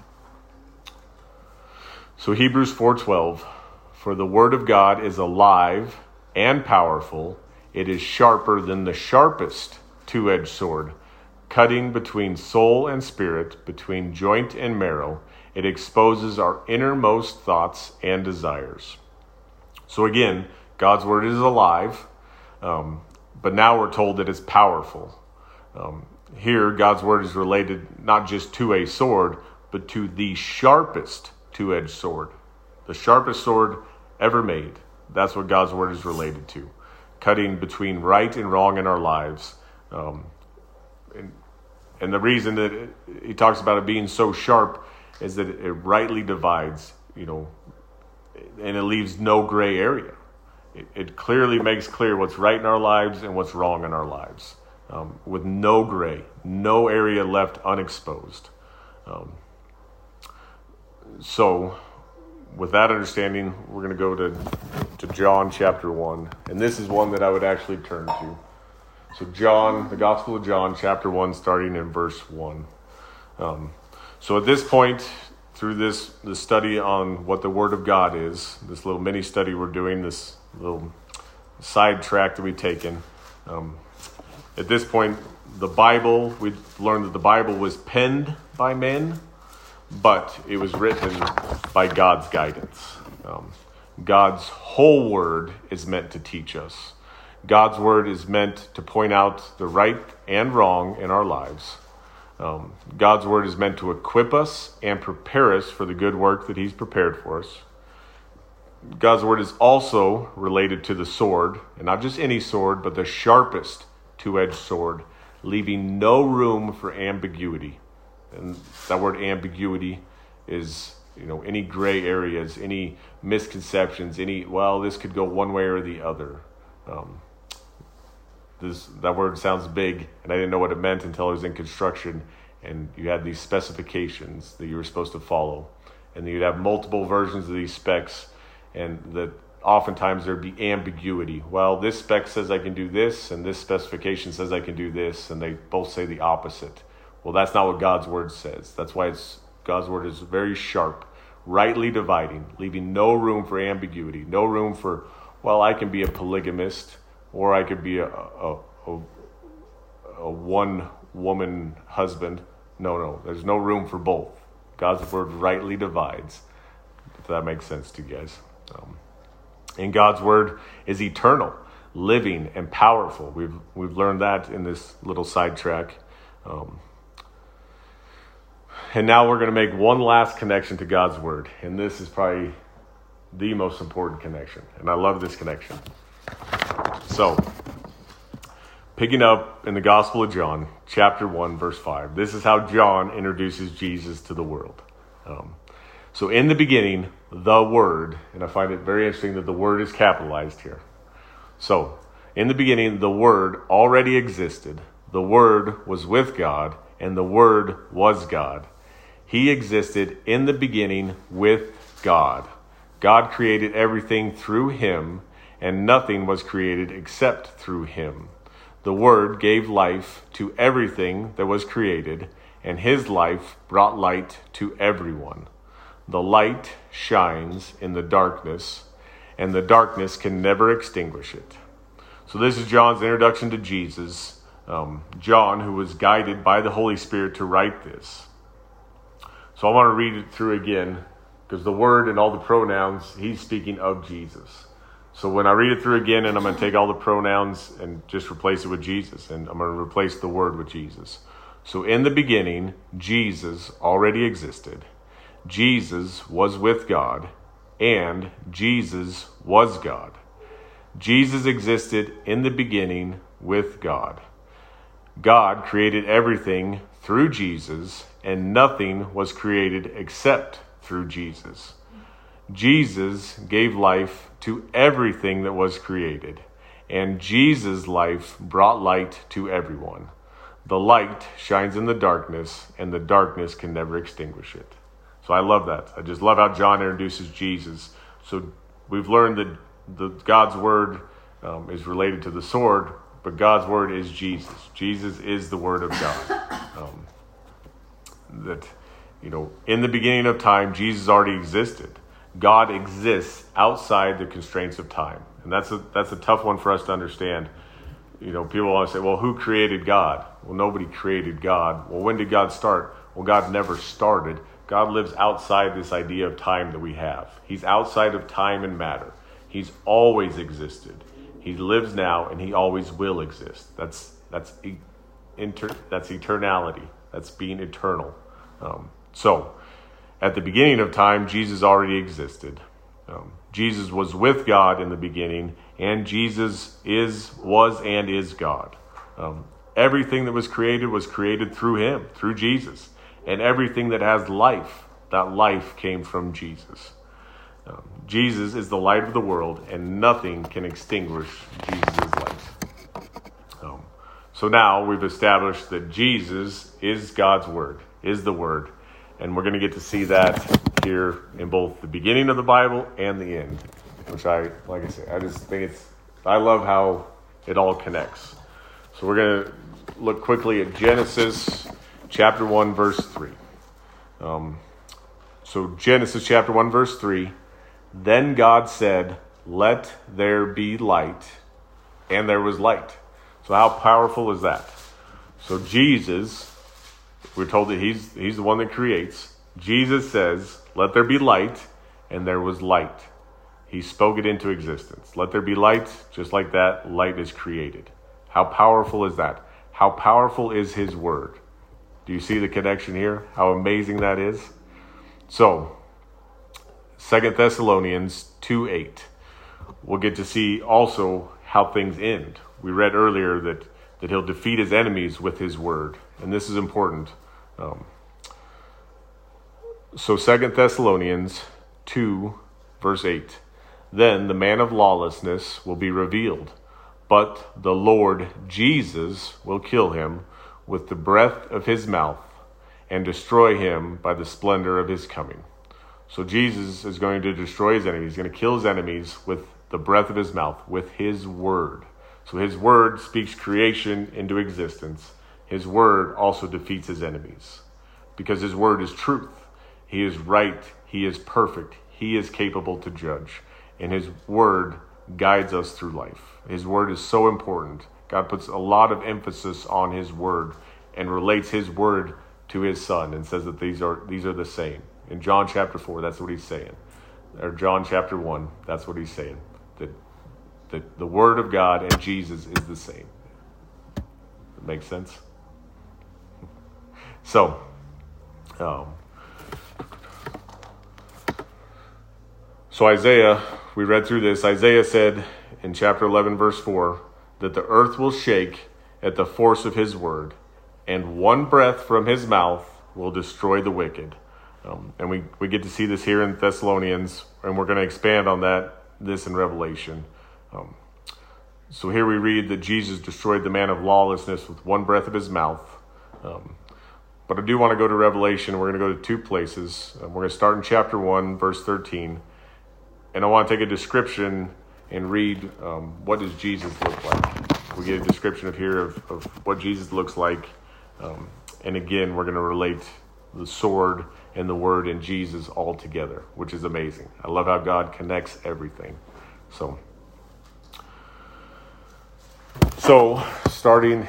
So Hebrews 4:12 For the word of God is alive and powerful. It is sharper than the sharpest two edged sword, cutting between soul and spirit, between joint and marrow. It exposes our innermost thoughts and desires. So, again, God's word is alive, um, but now we're told that it's powerful. Um, here, God's word is related not just to a sword, but to the sharpest two edged sword. The sharpest sword ever made. That's what God's word is related to. Cutting between right and wrong in our lives. Um, and, and the reason that it, he talks about it being so sharp is that it rightly divides, you know, and it leaves no gray area. It, it clearly makes clear what's right in our lives and what's wrong in our lives, um, with no gray, no area left unexposed. Um, so, with that understanding, we're going to go to, to John chapter 1. And this is one that I would actually turn to. So, John, the Gospel of John, chapter 1, starting in verse 1. Um, so, at this point, through this, this study on what the Word of God is, this little mini study we're doing, this little sidetrack that we've taken, um, at this point, the Bible, we learned that the Bible was penned by men but it was written by God's guidance. Um, God's whole word is meant to teach us. God's word is meant to point out the right and wrong in our lives. Um, God's word is meant to equip us and prepare us for the good work that He's prepared for us. God's word is also related to the sword, and not just any sword, but the sharpest two edged sword, leaving no room for ambiguity. And that word ambiguity is, you know, any gray areas, any misconceptions, any, well, this could go one way or the other. Um, this, that word sounds big, and I didn't know what it meant until I was in construction, and you had these specifications that you were supposed to follow. And you'd have multiple versions of these specs, and that oftentimes there'd be ambiguity. Well, this spec says I can do this, and this specification says I can do this, and they both say the opposite. Well, that's not what God's word says. That's why it's God's word is very sharp, rightly dividing, leaving no room for ambiguity, no room for, well, I can be a polygamist or I could be a, a, a, a one woman husband. No, no, there's no room for both. God's word rightly divides. If that makes sense to you guys. Um, and God's word is eternal, living, and powerful. We've, we've learned that in this little sidetrack. Um, and now we're going to make one last connection to God's Word. And this is probably the most important connection. And I love this connection. So, picking up in the Gospel of John, chapter 1, verse 5, this is how John introduces Jesus to the world. Um, so, in the beginning, the Word, and I find it very interesting that the Word is capitalized here. So, in the beginning, the Word already existed. The Word was with God, and the Word was God. He existed in the beginning with God. God created everything through him, and nothing was created except through him. The Word gave life to everything that was created, and his life brought light to everyone. The light shines in the darkness, and the darkness can never extinguish it. So, this is John's introduction to Jesus. Um, John, who was guided by the Holy Spirit to write this. So I want to read it through again because the word and all the pronouns, he's speaking of Jesus. So when I read it through again, and I'm going to take all the pronouns and just replace it with Jesus, and I'm going to replace the word with Jesus. So in the beginning, Jesus already existed. Jesus was with God, and Jesus was God. Jesus existed in the beginning with God. God created everything through Jesus, and nothing was created except through Jesus. Jesus gave life to everything that was created, and Jesus' life brought light to everyone. The light shines in the darkness, and the darkness can never extinguish it. So I love that. I just love how John introduces Jesus. So we've learned that the, God's word um, is related to the sword, but God's word is Jesus. Jesus is the word of God. (coughs) Um, that, you know, in the beginning of time, Jesus already existed. God exists outside the constraints of time. And that's a, that's a tough one for us to understand. You know, people want to say, well, who created God? Well, nobody created God. Well, when did God start? Well, God never started. God lives outside this idea of time that we have. He's outside of time and matter. He's always existed. He lives now and he always will exist. That's that's inter, that's eternality. That's being eternal. Um, so, at the beginning of time, Jesus already existed. Um, Jesus was with God in the beginning, and Jesus is was and is God. Um, everything that was created was created through Him, through Jesus, and everything that has life, that life came from Jesus. Um, Jesus is the light of the world, and nothing can extinguish Jesus' light. Um, so now we've established that Jesus is God's Word, is the Word, and we're going to get to see that here in both the beginning of the Bible and the end, which I, like I said, I just think it's, I love how it all connects. So we're going to look quickly at Genesis chapter 1, verse 3. Um, so Genesis chapter 1, verse 3. Then God said, Let there be light, and there was light. So, how powerful is that? So, Jesus, we're told that he's, he's the one that creates. Jesus says, Let there be light, and there was light. He spoke it into existence. Let there be light, just like that, light is created. How powerful is that? How powerful is His Word? Do you see the connection here? How amazing that is? So, Second Thessalonians 2 8. We'll get to see also how things end. We read earlier that, that he'll defeat his enemies with his word, and this is important. Um, so Second Thessalonians 2, verse 8. Then the man of lawlessness will be revealed, but the Lord Jesus will kill him with the breath of his mouth and destroy him by the splendor of his coming. So Jesus is going to destroy his enemies. He's going to kill his enemies with the breath of his mouth, with his word. So his word speaks creation into existence. His word also defeats his enemies because his word is truth. He is right. He is perfect. He is capable to judge. And his word guides us through life. His word is so important. God puts a lot of emphasis on his word and relates his word to his son and says that these are these are the same. In John chapter 4, that's what he's saying. Or John chapter 1, that's what he's saying. That, that the Word of God and Jesus is the same. That makes sense? So, um, so Isaiah, we read through this. Isaiah said in chapter 11, verse 4, that the earth will shake at the force of his word, and one breath from his mouth will destroy the wicked. Um, and we, we get to see this here in Thessalonians, and we're going to expand on that, this in Revelation. Um, so here we read that Jesus destroyed the man of lawlessness with one breath of his mouth. Um, but I do want to go to Revelation. We're going to go to two places. Um, we're going to start in chapter 1, verse 13. And I want to take a description and read um, what does Jesus look like. We get a description of here of, of what Jesus looks like. Um, and again, we're going to relate the sword and the word and Jesus all together, which is amazing. I love how God connects everything. So, so starting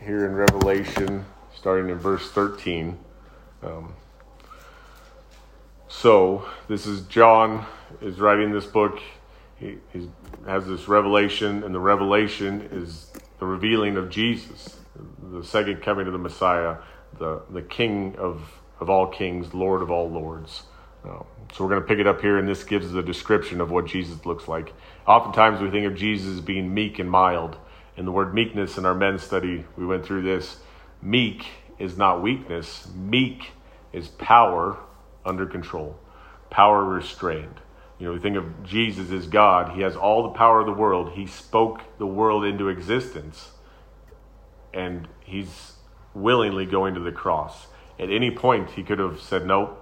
here in Revelation, starting in verse 13. Um, so this is John is writing this book. He, has this revelation, and the revelation is the revealing of Jesus, the second coming of the Messiah, the the King of of all kings, Lord of all lords. Um, so we're going to pick it up here, and this gives the description of what Jesus looks like. Oftentimes we think of Jesus being meek and mild. And the word meekness in our men's study, we went through this. Meek is not weakness, meek is power under control, power restrained. You know, we think of Jesus as God. He has all the power of the world. He spoke the world into existence, and he's willingly going to the cross. At any point, he could have said nope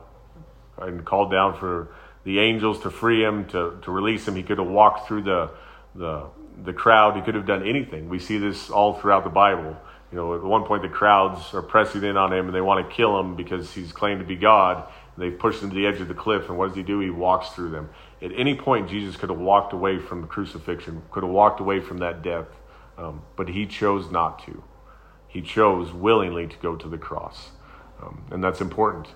and called down for the angels to free him, to, to release him. He could have walked through the, the, the crowd. He could have done anything. We see this all throughout the Bible. You know, at one point, the crowds are pressing in on him and they want to kill him because he's claimed to be God. They push him to the edge of the cliff, and what does he do? He walks through them. At any point, Jesus could have walked away from the crucifixion, could have walked away from that death, um, but he chose not to. He chose willingly to go to the cross. Um, and that's important.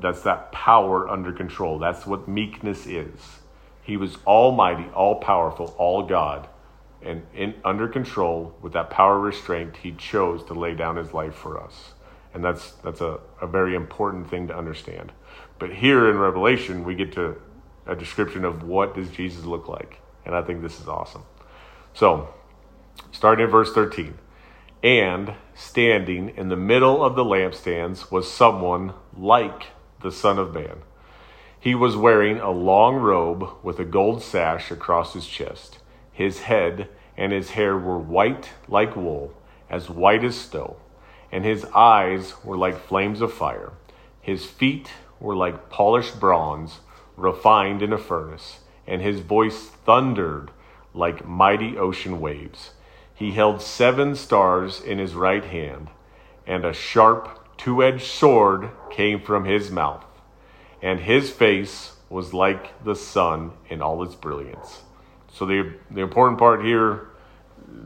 That's that power under control. That's what meekness is. He was almighty, all powerful, all God. And in, under control, with that power restraint, he chose to lay down his life for us. And that's, that's a, a very important thing to understand. But here in Revelation, we get to a description of what does Jesus look like. And I think this is awesome. So, starting in verse 13. And standing in the middle of the lampstands was someone like the Son of Man. He was wearing a long robe with a gold sash across his chest. His head and his hair were white like wool, as white as snow, and his eyes were like flames of fire. His feet were like polished bronze, refined in a furnace, and his voice thundered like mighty ocean waves. He held seven stars in his right hand, and a sharp two edged sword came from his mouth, and his face was like the sun in all its brilliance. So, the, the important part here,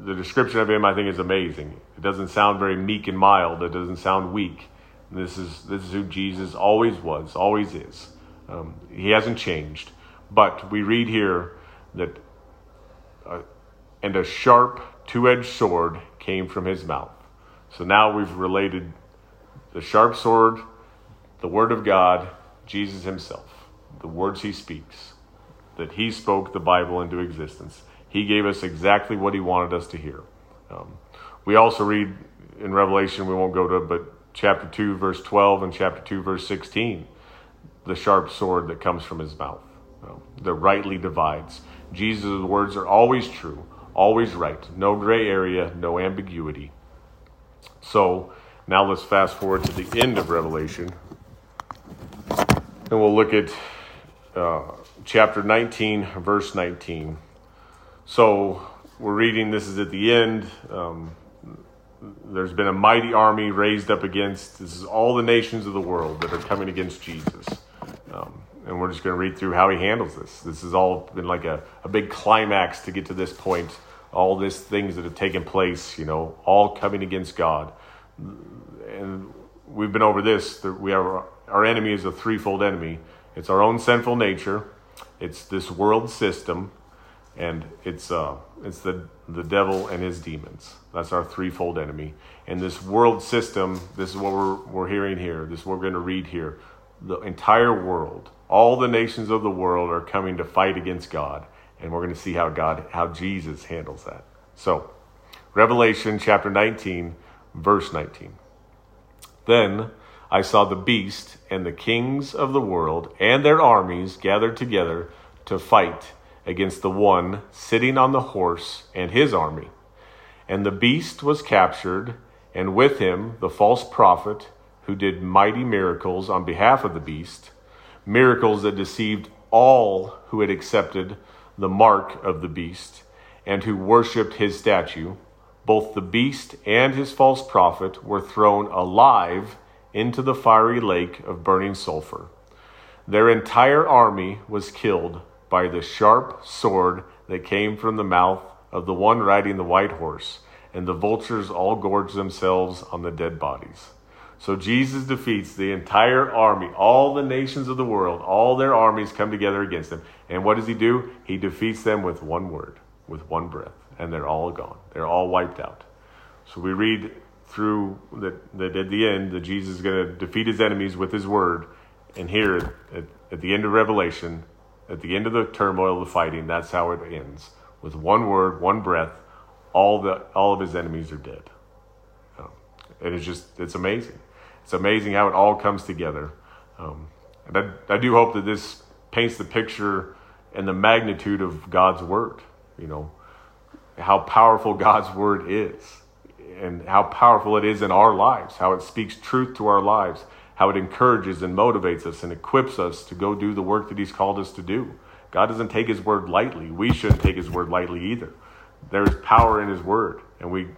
the description of him, I think, is amazing. It doesn't sound very meek and mild, it doesn't sound weak. This is, this is who Jesus always was, always is. Um, he hasn't changed. But we read here that, uh, and a sharp two edged sword came from his mouth. So now we've related the sharp sword, the word of God, Jesus himself, the words he speaks, that he spoke the Bible into existence. He gave us exactly what he wanted us to hear. Um, we also read in Revelation, we won't go to, but chapter 2, verse 12, and chapter 2, verse 16, the sharp sword that comes from his mouth um, that rightly divides. Jesus' words are always true, always right, no gray area, no ambiguity. So now let's fast forward to the end of Revelation, and we'll look at uh, chapter 19, verse 19. So we're reading, this is at the end. Um, there's been a mighty army raised up against, this is all the nations of the world that are coming against Jesus. Um, and we're just going to read through how he handles this. This has all been like a, a big climax to get to this point. All these things that have taken place, you know, all coming against God. And we've been over this. We have our enemy is a threefold enemy. It's our own sinful nature. It's this world system, and it's uh, it's the the devil and his demons. That's our threefold enemy. And this world system, this is what we're we're hearing here. This is what we're going to read here. The entire world, all the nations of the world are coming to fight against God, and we're going to see how God, how Jesus handles that. So, Revelation chapter 19, verse 19. Then I saw the beast and the kings of the world and their armies gathered together to fight against the one sitting on the horse and his army. And the beast was captured, and with him the false prophet who did mighty miracles on behalf of the beast, miracles that deceived all who had accepted the mark of the beast and who worshipped his statue. Both the beast and his false prophet were thrown alive into the fiery lake of burning sulfur. Their entire army was killed by the sharp sword that came from the mouth of the one riding the white horse, and the vultures all gorged themselves on the dead bodies. So Jesus defeats the entire army, all the nations of the world, all their armies come together against him. And what does he do? He defeats them with one word, with one breath, and they're all gone. They're all wiped out. So we read through that, that at the end that Jesus is going to defeat his enemies with his word. And here at, at the end of Revelation, at the end of the turmoil of the fighting, that's how it ends. With one word, one breath, all the all of his enemies are dead. Um, and it's just it's amazing. It's amazing how it all comes together. Um, and I, I do hope that this paints the picture and the magnitude of God's word. You know, how powerful (laughs) God's word is and how powerful it is in our lives, how it speaks truth to our lives, how it encourages and motivates us and equips us to go do the work that He's called us to do. God doesn't take His word lightly. We shouldn't take His word lightly either. There's power in His word, and we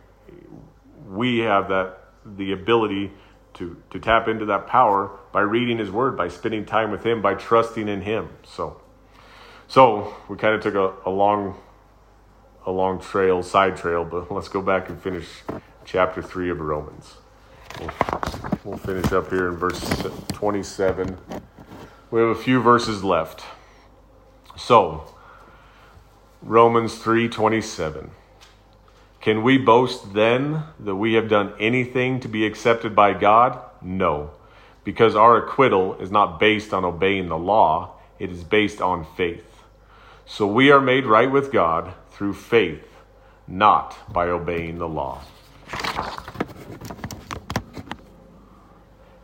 we have that the ability to to tap into that power by reading His Word, by spending time with Him, by trusting in Him. So, so we kind of took a, a long, a long trail, side trail, but let's go back and finish chapter three of Romans. We'll, we'll finish up here in verse 27. We have a few verses left. So, Romans 3:27. Can we boast then that we have done anything to be accepted by God? No, because our acquittal is not based on obeying the law, it is based on faith. So we are made right with God through faith, not by obeying the law.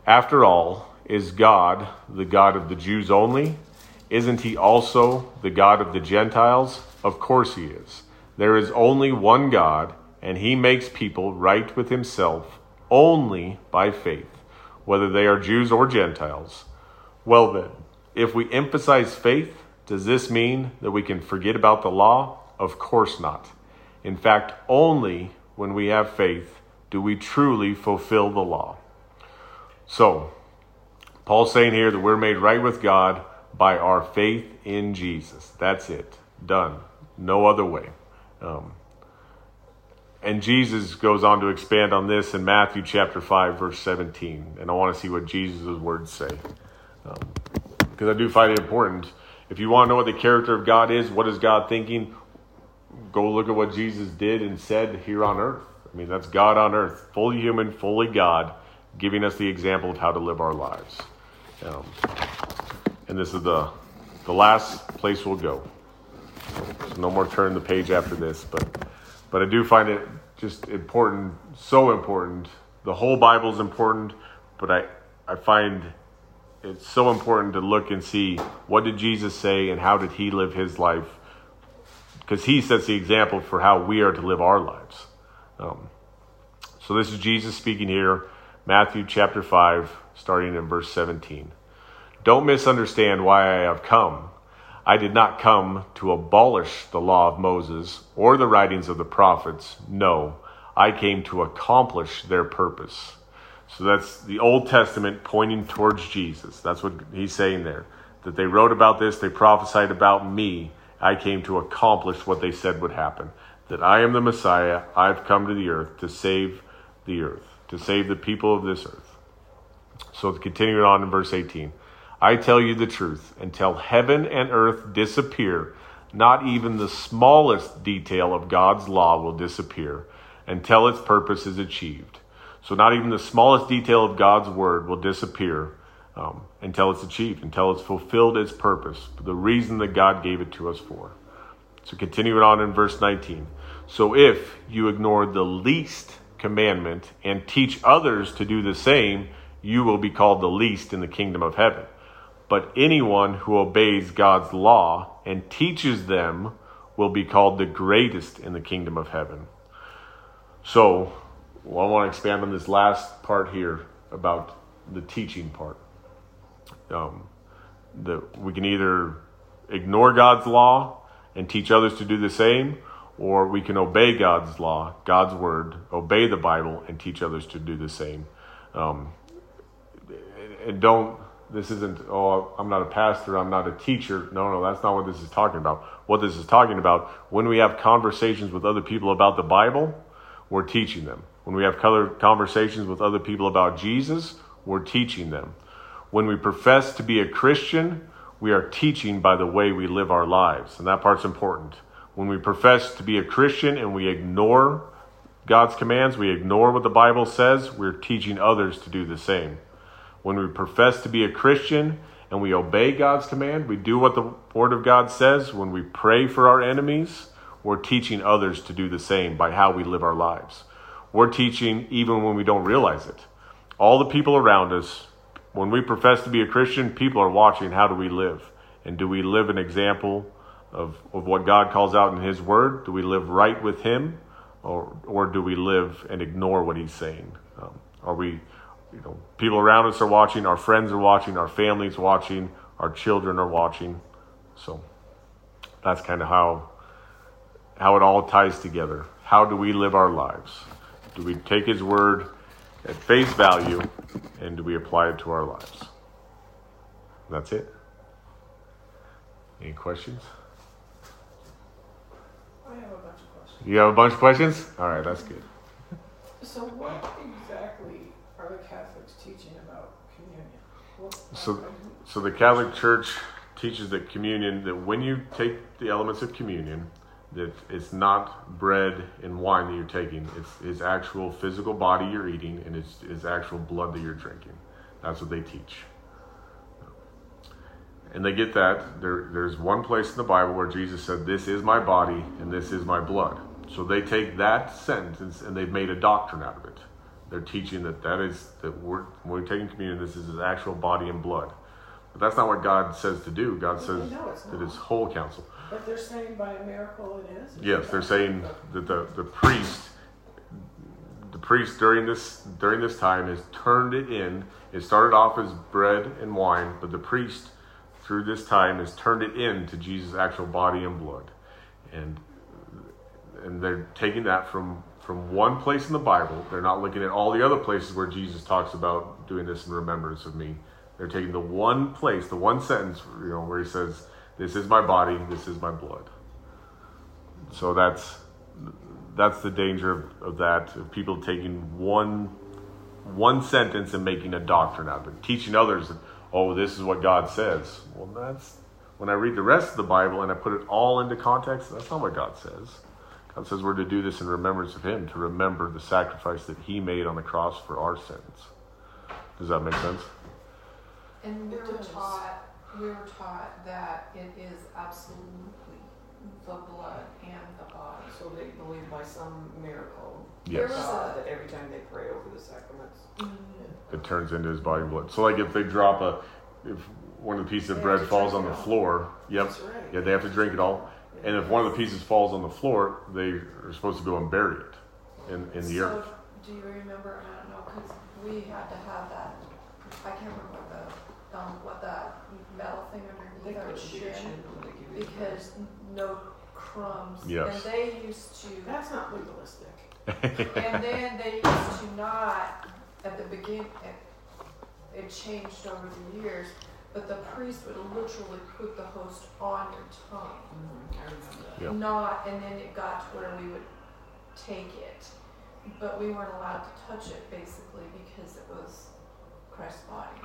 After all, is God the God of the Jews only? Isn't he also the God of the Gentiles? Of course he is. There is only one God, and he makes people right with himself only by faith, whether they are Jews or Gentiles. Well, then, if we emphasize faith, does this mean that we can forget about the law? Of course not. In fact, only when we have faith do we truly fulfill the law. So, Paul's saying here that we're made right with God by our faith in Jesus. That's it. Done. No other way. Um, and Jesus goes on to expand on this in Matthew chapter 5, verse 17. And I want to see what Jesus' words say. Because um, I do find it important. If you want to know what the character of God is, what is God thinking, go look at what Jesus did and said here on earth. I mean, that's God on earth, fully human, fully God, giving us the example of how to live our lives. Um, and this is the, the last place we'll go. So no more turn the page after this, but but I do find it just important, so important. The whole Bible is important, but I I find it's so important to look and see what did Jesus say and how did he live his life because he sets the example for how we are to live our lives. Um, so this is Jesus speaking here, Matthew chapter 5, starting in verse 17. Don't misunderstand why I have come. I did not come to abolish the law of Moses or the writings of the prophets. No, I came to accomplish their purpose. So that's the Old Testament pointing towards Jesus. That's what he's saying there. That they wrote about this, they prophesied about me. I came to accomplish what they said would happen. That I am the Messiah. I've come to the earth to save the earth, to save the people of this earth. So continuing on in verse 18. I tell you the truth, until heaven and earth disappear, not even the smallest detail of God's law will disappear until its purpose is achieved. So, not even the smallest detail of God's word will disappear um, until it's achieved, until it's fulfilled its purpose, the reason that God gave it to us for. So, continuing on in verse 19. So, if you ignore the least commandment and teach others to do the same, you will be called the least in the kingdom of heaven. But anyone who obeys God's law and teaches them will be called the greatest in the kingdom of heaven. So, well, I want to expand on this last part here about the teaching part. Um, that we can either ignore God's law and teach others to do the same, or we can obey God's law, God's word, obey the Bible, and teach others to do the same. Um, and don't this isn't, oh, I'm not a pastor, I'm not a teacher. No, no, that's not what this is talking about. What this is talking about, when we have conversations with other people about the Bible, we're teaching them. When we have conversations with other people about Jesus, we're teaching them. When we profess to be a Christian, we are teaching by the way we live our lives. And that part's important. When we profess to be a Christian and we ignore God's commands, we ignore what the Bible says, we're teaching others to do the same. When we profess to be a Christian and we obey God's command, we do what the Word of God says. When we pray for our enemies, we're teaching others to do the same by how we live our lives. We're teaching even when we don't realize it. All the people around us, when we profess to be a Christian, people are watching how do we live? And do we live an example of, of what God calls out in His Word? Do we live right with Him? Or, or do we live and ignore what He's saying? Um, are we you know, people around us are watching, our friends are watching, our families watching, our children are watching. So that's kind of how how it all ties together. How do we live our lives? Do we take his word at face value and do we apply it to our lives? That's it. Any questions? I have a bunch of questions. You have a bunch of questions? All right, that's good. So what exactly are the Catholics teaching about communion? What, So- So the Catholic Church teaches that communion, that when you take the elements of communion, that it's not bread and wine that you're taking. It's his actual physical body you're eating, and it's his actual blood that you're drinking. That's what they teach. And they get that. There, there's one place in the Bible where Jesus said, This is my body and this is my blood. So they take that sentence and they've made a doctrine out of it. They're teaching that that is, that we're, when we're taking communion, this is his actual body and blood. But that's not what God says to do. God says No, that his whole counsel. But they're saying by a miracle it is? Yes, they're saying that the, the priest, the priest during this during this time has turned it in. It started off as bread and wine, but the priest through this time has turned it into Jesus' actual body and blood, and and they're taking that from from one place in the Bible. They're not looking at all the other places where Jesus talks about doing this in remembrance of me. They're taking the one place, the one sentence, you know, where he says, "This is my body, this is my blood." So that's that's the danger of, of that of people taking one one sentence and making a doctrine out of it, teaching others that oh this is what God says. Well, that's when I read the rest of the Bible and I put it all into context. That's not what God says. God says we're to do this in remembrance of Him, to remember the sacrifice that He made on the cross for our sins. Does that make sense? And were taught, we were taught that it is absolutely the blood and the body. So they believe by some miracle Yes. was God, a- that every time they pray over the sacraments. It turns into His body and blood. So like if they drop a, if one of the pieces of They bread falls on the all. floor, yep, That's right. Yeah, they have to drink it all. And if one of the pieces falls on the floor, they are supposed to go and bury it in, in the so, earth. do you remember, I don't know, because we had to have that, I can't remember what the, um, what that metal thing They underneath our put your chin, chin when they give you the because no crumbs. Yes. And they used to, That's not legalistic. and then they used to not, at the beginning, it, it changed over the years, but the priest would literally put the host on your tongue. Mm-hmm, I remember that. Yeah. Not, and then it got to where we would take it, but we weren't allowed to touch it basically because it was Christ's body.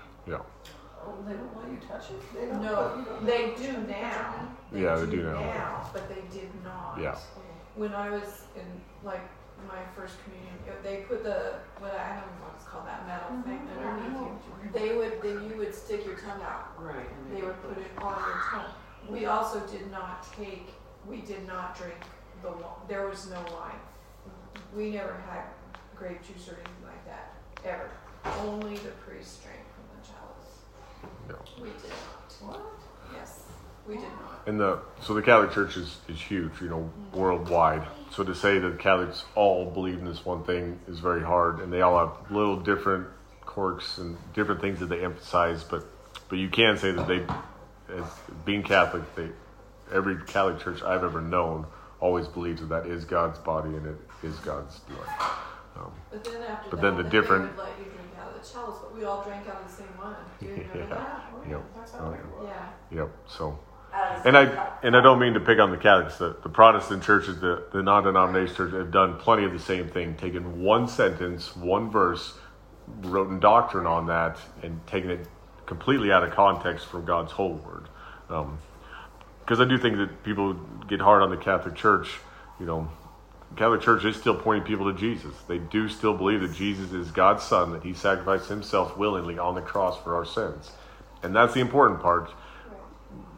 Oh, they don't let you touch it? They don't? No, you don't- they do now. Yeah, they do now. but they did not. Yeah. When I was in like my first communion, it- they put the what I don't know what it's called that metal mm-hmm. thing underneath you. They would then you would stick your tongue out. Right. and They would put it on your tongue. We mm-hmm. also did not take. We did not drink the wine. There was no wine. We never had grape juice or anything like that ever. Only the priest drank from the chalice. We did not. What? Yes, we did not. And the so the Catholic Church is, is huge, you know, worldwide. So to say that Catholics all believe in this one thing is very hard, and they all have little different quirks and different things that they emphasize. But but you can say that they, as being Catholic, they every Catholic church I've ever known always believes that that is God's body and it is God's blood. Um, But then after But that, then the different- they would let you drink out of the chalice, but we all drank out of the same one. Do you remember Yeah. that? Yep. That's how they work. Yeah. Yep. So. And I and I don't mean to pick on the Catholics. The, the Protestant churches, the, the non-denominational churches, have done plenty of the same thing. Taken one sentence, one verse, written doctrine on that, and taken it completely out of context from God's whole word. Um, because I do think that people get hard on the Catholic Church. You know, Catholic Church is still pointing people to Jesus. They do still believe that Jesus is God's Son, that He sacrificed Himself willingly on the cross for our sins, and that's the important part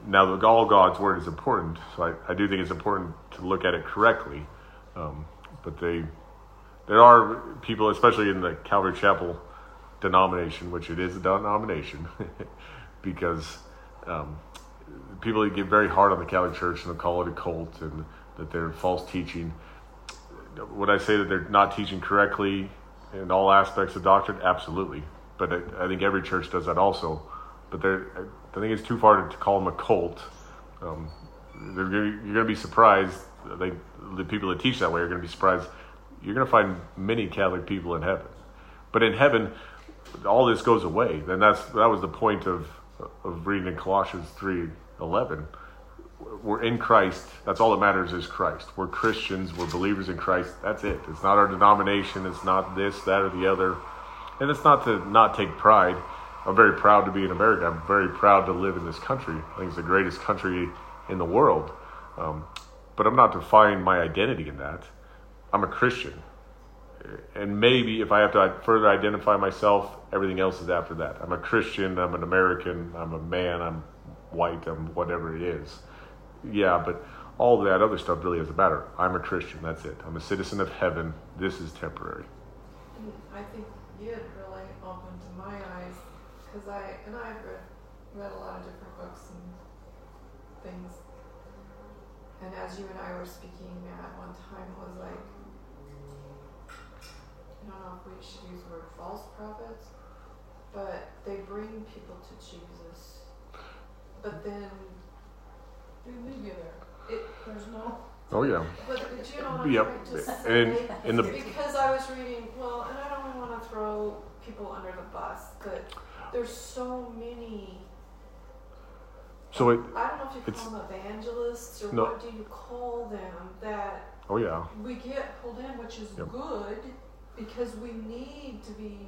now all God's word is important, so I, I do think it's important to look at it correctly. Um, but they, there are people, especially in the Calvary Chapel denomination, which it is a denomination, (laughs) because um, people get very hard on the Catholic Church and they call it a cult and that they're false teaching. Would I say that they're not teaching correctly in all aspects of doctrine? Absolutely. But I, I think every church does that also. But they're, I think it's too far to call them a cult. Um, you're going to be surprised. They, the people that teach that way are going to be surprised. You're going to find many Catholic people in heaven. But in heaven, all this goes away. And that's that was the point of of reading in Colossians three eleven. We're in Christ. That's all that matters is Christ. We're Christians. We're believers in Christ. That's it. It's not our denomination. It's not this, that, or the other. And it's not to not take pride. I'm very proud to be in America. I'm very proud to live in this country. I think it's the greatest country in the world. Um, but I'm not defining my identity in that. I'm a Christian. And maybe if I have to further identify myself, everything else is after that. I'm a Christian, I'm an American, I'm a man, I'm white, I'm whatever it is. Yeah, but all that other stuff really doesn't matter. I'm a Christian, that's it. I'm a citizen of heaven. This is temporary. I think you had really opened my eyes because I and I've read read a lot of different books and things. And as you and I were speaking at one time, it was like I don't know if we should use the word false prophets, but they bring people to Jesus. But then They leave you there. it There's no. Oh, yeah. but do you know Yep. to say? And the because I was reading, well, and I don't want to throw people under the bus, but there's so many. so it I don't know if you call them evangelists or No. what do you call them that oh yeah. we get pulled in, which is Yep. good because we need to be.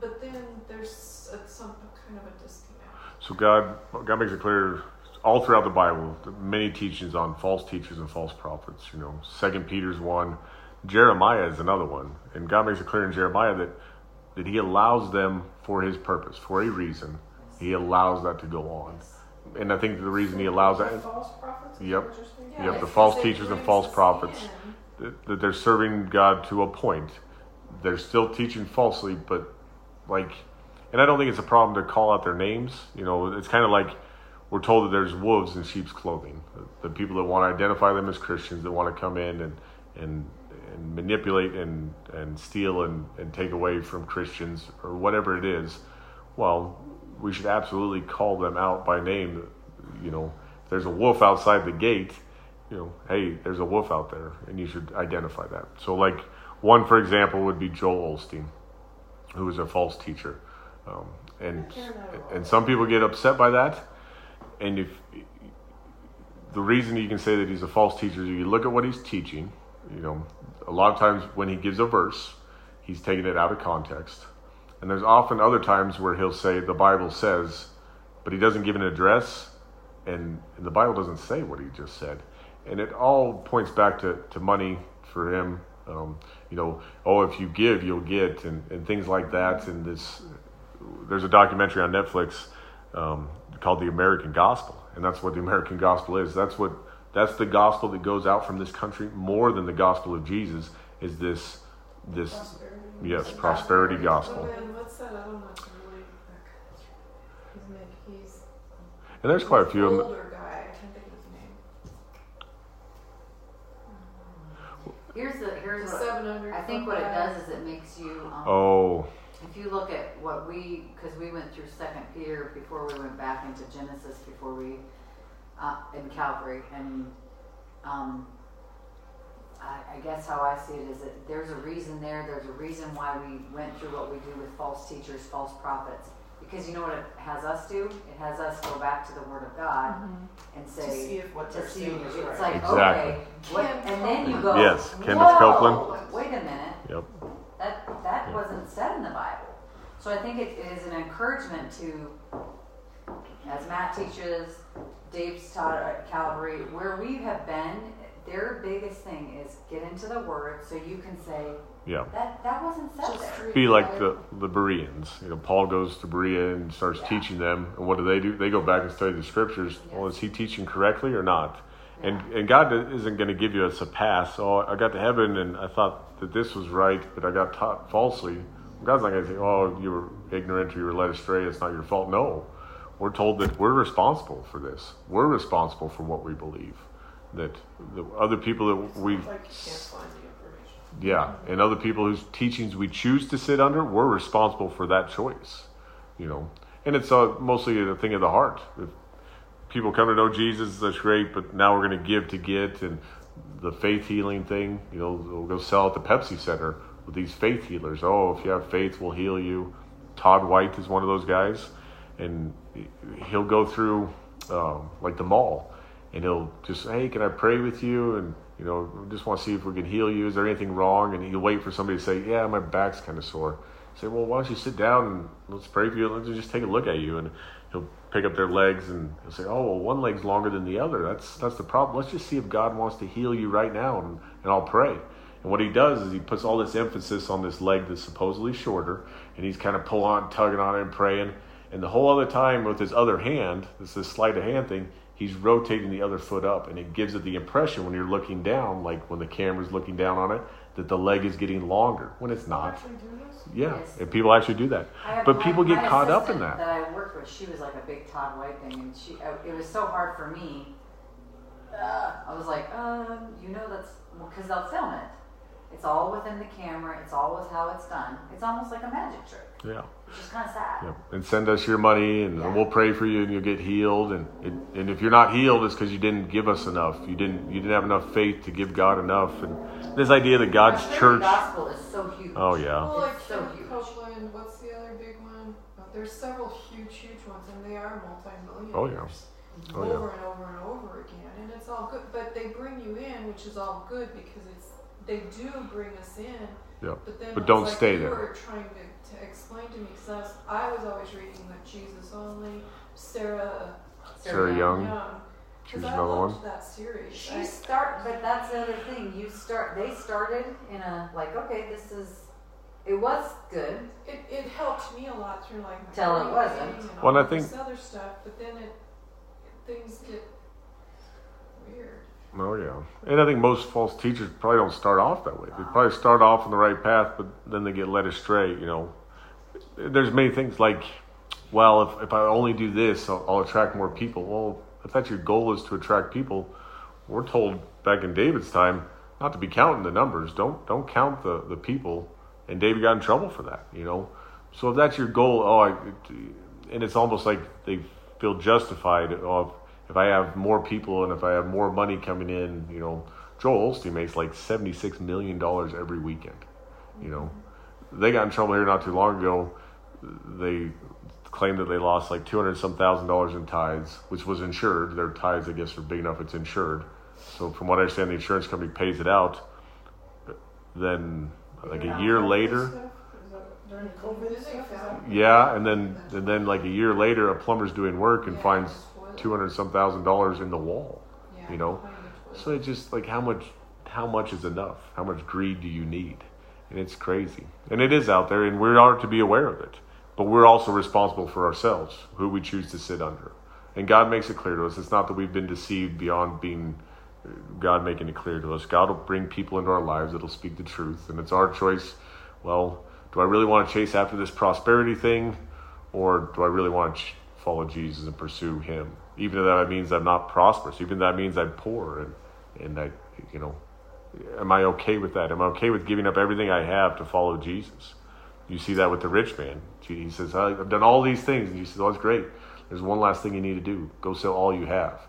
But then there's a, some kind of a disconnect. So God, God makes it clear all throughout the Bible, many teachings on false teachers and false prophets. You know, Second Peter's one, Jeremiah is another one, and God makes it clear in Jeremiah that that He allows them for His purpose, for a reason. He allows that to go on, and I think the reason He allows that False prophets? Yep. what? Yep, the false teachers and false prophets. that, that they're serving God to a point. They're still teaching falsely, but like, and I don't think it's a problem to call out their names. You know, it's kind of like we're told that there's wolves in sheep's clothing. The, people that want to identify them as Christians that want to come in and and and manipulate and and steal and and take away from Christians or whatever it is. Well, we should absolutely call them out by name. You know, if there's a wolf outside the gate you know, hey, there's a wolf out there, and you should identify that. So, like one, for example, would be Joel Osteen, who is a false teacher, um, and and some people get upset by that. And if the reason you can say that he's a false teacher is you look at what he's teaching. You know, a lot of times when he gives a verse, he's taking it out of context, and there's often other times where he'll say the Bible says, but he doesn't give an address, and, and the Bible doesn't say what he just said and it all points back to, to money for him. Um, you know, oh, if you give, you'll get, and, and things like that. And this, there's a documentary on Netflix um, called The American Gospel, and that's what the American Gospel is. That's what that's the gospel that goes out from this country more than the gospel of Jesus. Is this this Prosperity. yes prosperity gospel? What's that other one? Really, he's Nick. He's And there's quite a few of them. I can't think of his name. Here's the here's The what 700. I think what it does is it makes you. Um, Oh, If you look at what we, because we went through Second Peter before we went back into Genesis before we uh, in Calvary, and um, I, I guess how I see it is that there's a reason there. There's a reason why we went through what we do with false teachers, false prophets. Because you know what it has us do? It has us go back to the Word of God and say, To say, see if what to they're see, saying is it's right. like Exactly. okay, what, and then you go, Yes, Kenneth "Whoa, Copeland. Wait a minute, yep. that that Yeah. wasn't said in the Bible. So I think it is an encouragement to, as Matt teaches, Dave's taught at Calvary, where we have been. Their biggest thing is get into the Word so you can say Yeah. that that wasn't said Just there. straight be like the, the Bereans. You know, Paul goes to Berea and starts Yeah. teaching them. And what do they do? They go back and study the scriptures. Well, is he teaching correctly or not? And and God isn't going to give you us a pass. Oh, I got to heaven and I thought that this was right, but I got taught falsely. God's not going to say, "Oh, you were ignorant or you were led astray. It's not your fault." No, we're told that we're responsible for this. We're responsible for what we believe. That the other people that we like you can't find the information. yeah, and other people whose teachings we choose to sit under, we're responsible for that choice. You know, and it's uh, mostly a thing of the heart. If people come to know Jesus, that's great, but now we're going to give to get, and the faith healing thing. You know, we'll go sell at the Pepsi Center with these faith healers. Oh, if you have faith, we'll heal you. Todd White is one of those guys, and he'll go through um, like the mall, and he'll just say, hey, can I pray with you? And you know, just want to see if we can heal you. Is there anything wrong? And he'll wait for somebody to say, yeah, my back's kind of sore. Say, well, why don't you sit down and let's pray for you. Let's just take a look at you. And he'll pick up their legs and he'll say, oh, well, one leg's longer than the other. That's that's the problem. Let's just see if God wants to heal you right now, and, and I'll pray. And what he does is he puts all this emphasis on this leg that's supposedly shorter, and he's kind of pulling on, tugging on it, and praying. And the whole other time, with his other hand, this is sleight of hand thing, he's rotating the other foot up, and it gives it the impression when you're looking down, like when the camera's looking down on it, that the leg is getting longer when it's not. This? Yeah, Yes. and people actually do that. But my- people get caught up in that. That I worked with, she was like a big Todd White thing, and she, uh, it was so hard for me. Uh, I was like, um, you know, that's because they'll film it. It's all within the camera. It's all with how it's done. It's almost like a magic trick, Yeah. which is kind of sad. Yeah, and send us your money, and Yeah. we'll pray for you, and you'll get healed. And it, and if you're not healed, it's because you didn't give us enough. You didn't you didn't have enough faith to give God enough. And this idea that God's Prosperity church. gospel is so huge. Oh yeah, Well, like It's so huge. Copeland, what's the other big one? Uh, There's several huge, huge ones, and they are multi-millionaires. Oh, yeah. Oh, yeah. Over and over and over again, and it's all good. But they bring you in, which is all good because it's they do bring us in. Yeah. But then, But don't like stay you there. were trying to, to explain to me because I was, always reading like Jesus only, Sarah uh, Sarah Young. Young. She's Because I another loved one. that series. She I- start, but that's the other thing. You start. They started in a like, okay, this is. It was good. It, it helped me a lot through like my Till it wasn't. and Well, all and I this think- other stuff, but then it things get weird. Oh yeah, and I think most false teachers probably don't start off that way. They probably start off on the right path, but then they get led astray. You know, there's many things like, well, if, if I only do this, I'll, I'll attract more people. Well, if that's your goal is to attract people, we're told back in David's time not to be counting the numbers. Don't don't count the the people. And David got in trouble for that. You know, so if that's your goal, oh, I, and it's almost like they feel justified. Oh, if I have more people and if I have more money coming in, you know, Joel Osteen makes like seventy six million dollars every weekend. You know, they got in trouble here not too long ago. They claimed that they lost like two hundred some thousand dollars in tithes, which was insured. Their tithes, I guess, are big enough it's insured. So from what I understand, the insurance company pays it out. Then, like a year later, COVID, stuff, is that- yeah, and then and then like a year later, a plumber's doing work and Yeah, finds spoiled. two hundred some thousand dollars in the wall. Yeah, you know, behind the toilet. So it's just like how much how much is enough? How much greed do you need? And it's crazy. And it is out there and we are to be aware of it. But we're also responsible for ourselves, who we choose to sit under. And God makes it clear to us. It's not that we've been deceived beyond being God making it clear to us. God will bring people into our lives that'll speak the truth. And it's our choice. Well, do I really want to chase after this prosperity thing? Or do I really want to follow Jesus and pursue Him? Even if that means I'm not prosperous, even if that means I'm poor and, and I, you know, am I okay with that? Am I okay with giving up everything I have to follow Jesus? You see that with the rich man. He says, I've done all these things. And he says, oh, that's great. There's one last thing you need to do. Go sell all you have.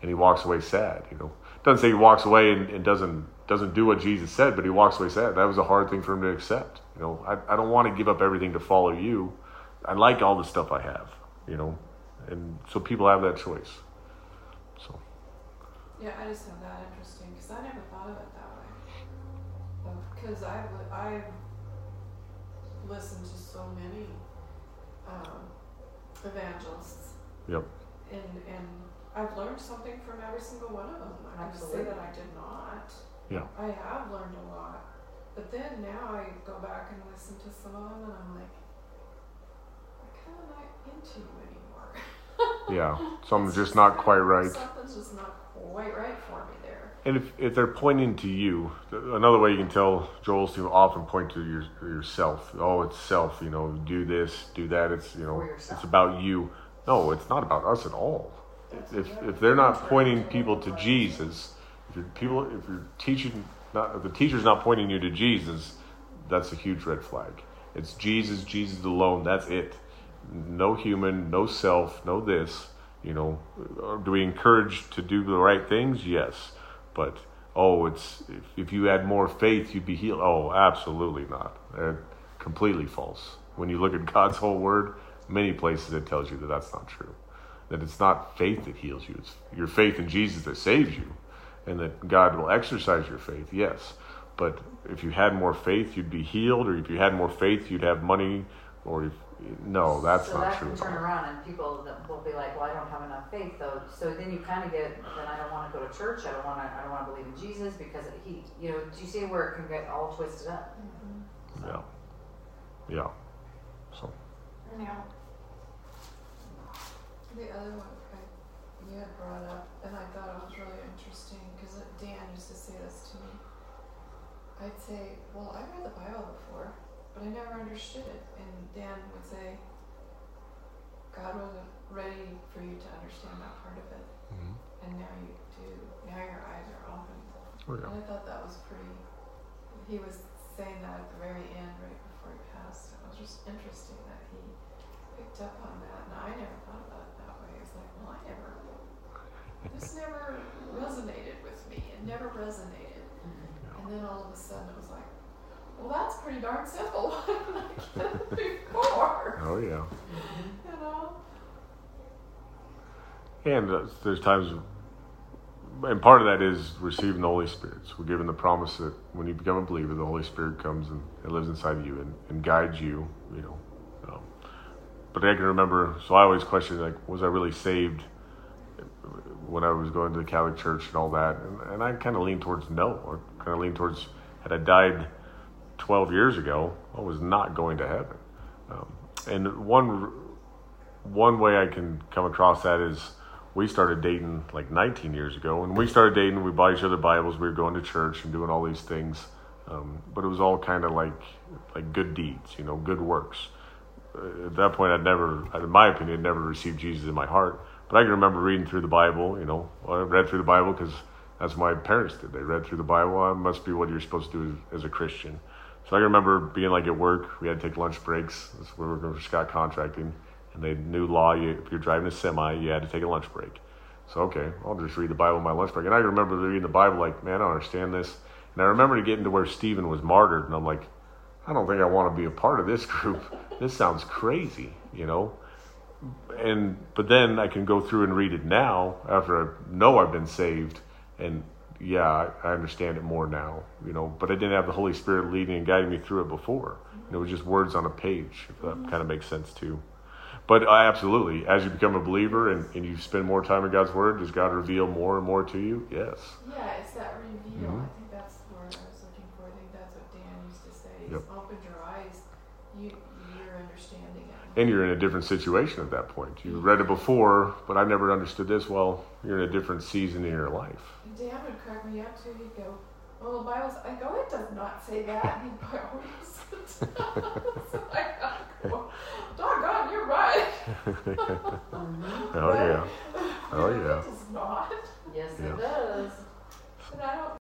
And he walks away sad, you know. Doesn't say he walks away and, and doesn't doesn't do what Jesus said, but he walks away sad. That was a hard thing for him to accept. You know, I, I don't want to give up everything to follow you. I like all the stuff I have, you know. And so people have that choice. So Yeah, I just found that interesting because I never thought of it that way. Because I've I've listened to so many um, evangelists, Yep. and and I've learned something from every single one of them. I can say Absolutely. that I did not. Yeah. I have learned a lot, but then now I go back and listen to some of them, and I'm like, I'm kind of not into you anymore. Yeah. Something's just not quite right. Something's just not quite right for me there. And if, if they're pointing to you, another way you can tell Joel's to often point to your yourself. Oh, it's self. You know, do this, do that. It's you know, it's about you. No, it's not about us at all. If if they're not pointing people to Jesus, if your people, if your teaching, not if the teacher's not pointing you to Jesus, that's a huge red flag. It's Jesus, Jesus alone. That's it. No human, no self, no this. You know, Or do we encourage to do the right things? Yes, but oh, it's if, if you had more faith, you'd be healed. Oh, absolutely not. Uh, completely false. When you look at God's whole word, many places it tells you that that's not true. That it's not faith that heals you; it's your faith in Jesus that saves you, and that God will exercise your faith. Yes, but if you had more faith, you'd be healed, or if you had more faith, you'd have money, or if, no, that's so not that true. can turn around and people that will be like, well, I don't have enough faith though. So then you kind of get, then I don't want to go to church. I don't want to. I don't want to believe in Jesus because he, you know, do you see where it can get all twisted up? Mm-hmm. Yeah, yeah. So Now, the other one I, you had brought up, and I thought it was really interesting because Dan used to say this to me. I'd say, "Well, I read the Bible before, but I never understood it," and Dan would say, "God wasn't ready for you to understand that part of it, mhm. and now you do. Now your eyes are open." oh yeah. And I thought that was pretty. He was saying that at the very end, right before he passed. It was just interesting that he picked up on that, and I never thought about it that way. It's like, well, I never. This never resonated with me. It never resonated. (laughs) And then all of a sudden, it was like, well, that's pretty darn simple. Why didn't I get it before? Oh yeah. You know. And uh, there's times, and part of that is receiving the Holy Spirit. So we're given the promise that when you become a believer, the Holy Spirit comes and, and lives inside of you and, and guides you, you know. Um, but I can remember, so I always questioned, like, was I really saved when I was going to the Catholic Church and all that? And, and I kind of leaned towards no, or kind of leaned towards, had I died 12 years ago, I was not going to heaven. Um, and one one way I can come across that is we started dating like 19 years ago. When we started dating, we bought each other Bibles. We were going to church and doing all these things, um, but it was all kind of like like good deeds, you know, good works. Uh, at that point, I'd never, in my opinion, I'd never received Jesus in my heart. But I can remember reading through the Bible. You know, I read through the Bible because that's what my parents did. They read through the Bible. That must be what you're supposed to do as a Christian. So I can remember being like at work, we had to take lunch breaks. That's where we for Scott Contracting. And they knew law, you, if you're driving a semi, you had to take a lunch break. So, okay, I'll just read the Bible my lunch break. And I remember reading the Bible like, man, I don't understand this. And I remember getting to where Stephen was martyred. And I'm like, I don't think I want to be a part of this (laughs) group. This sounds crazy, you know? And, but then I can go through and read it now after I know I've been saved. And yeah, I, understand it more now, you know, but I didn't have the Holy Spirit leading and guiding me through it before. It was just words on a page, if that kind of makes sense too. But I absolutely, as you become a believer and, and you spend more time in God's Word, does God reveal more and more to you? Yes. Yeah, it's that reveal. Mhm. I think that's the word I was looking for. I think that's what Dan used to say. Yep. open your eyes, you you're understanding it. And you're in a different situation at that point. You read it before, but I never understood this. Well, you're in a different season in your life. And Dan would crack me up too. He'd go, "Well, the Bible's." I go, "It does not say that." And he'd always. so I go, "Doggone, you're right." (laughs) Oh, yeah. (laughs) Oh, yeah. It does not. Yes, Yeah. it does.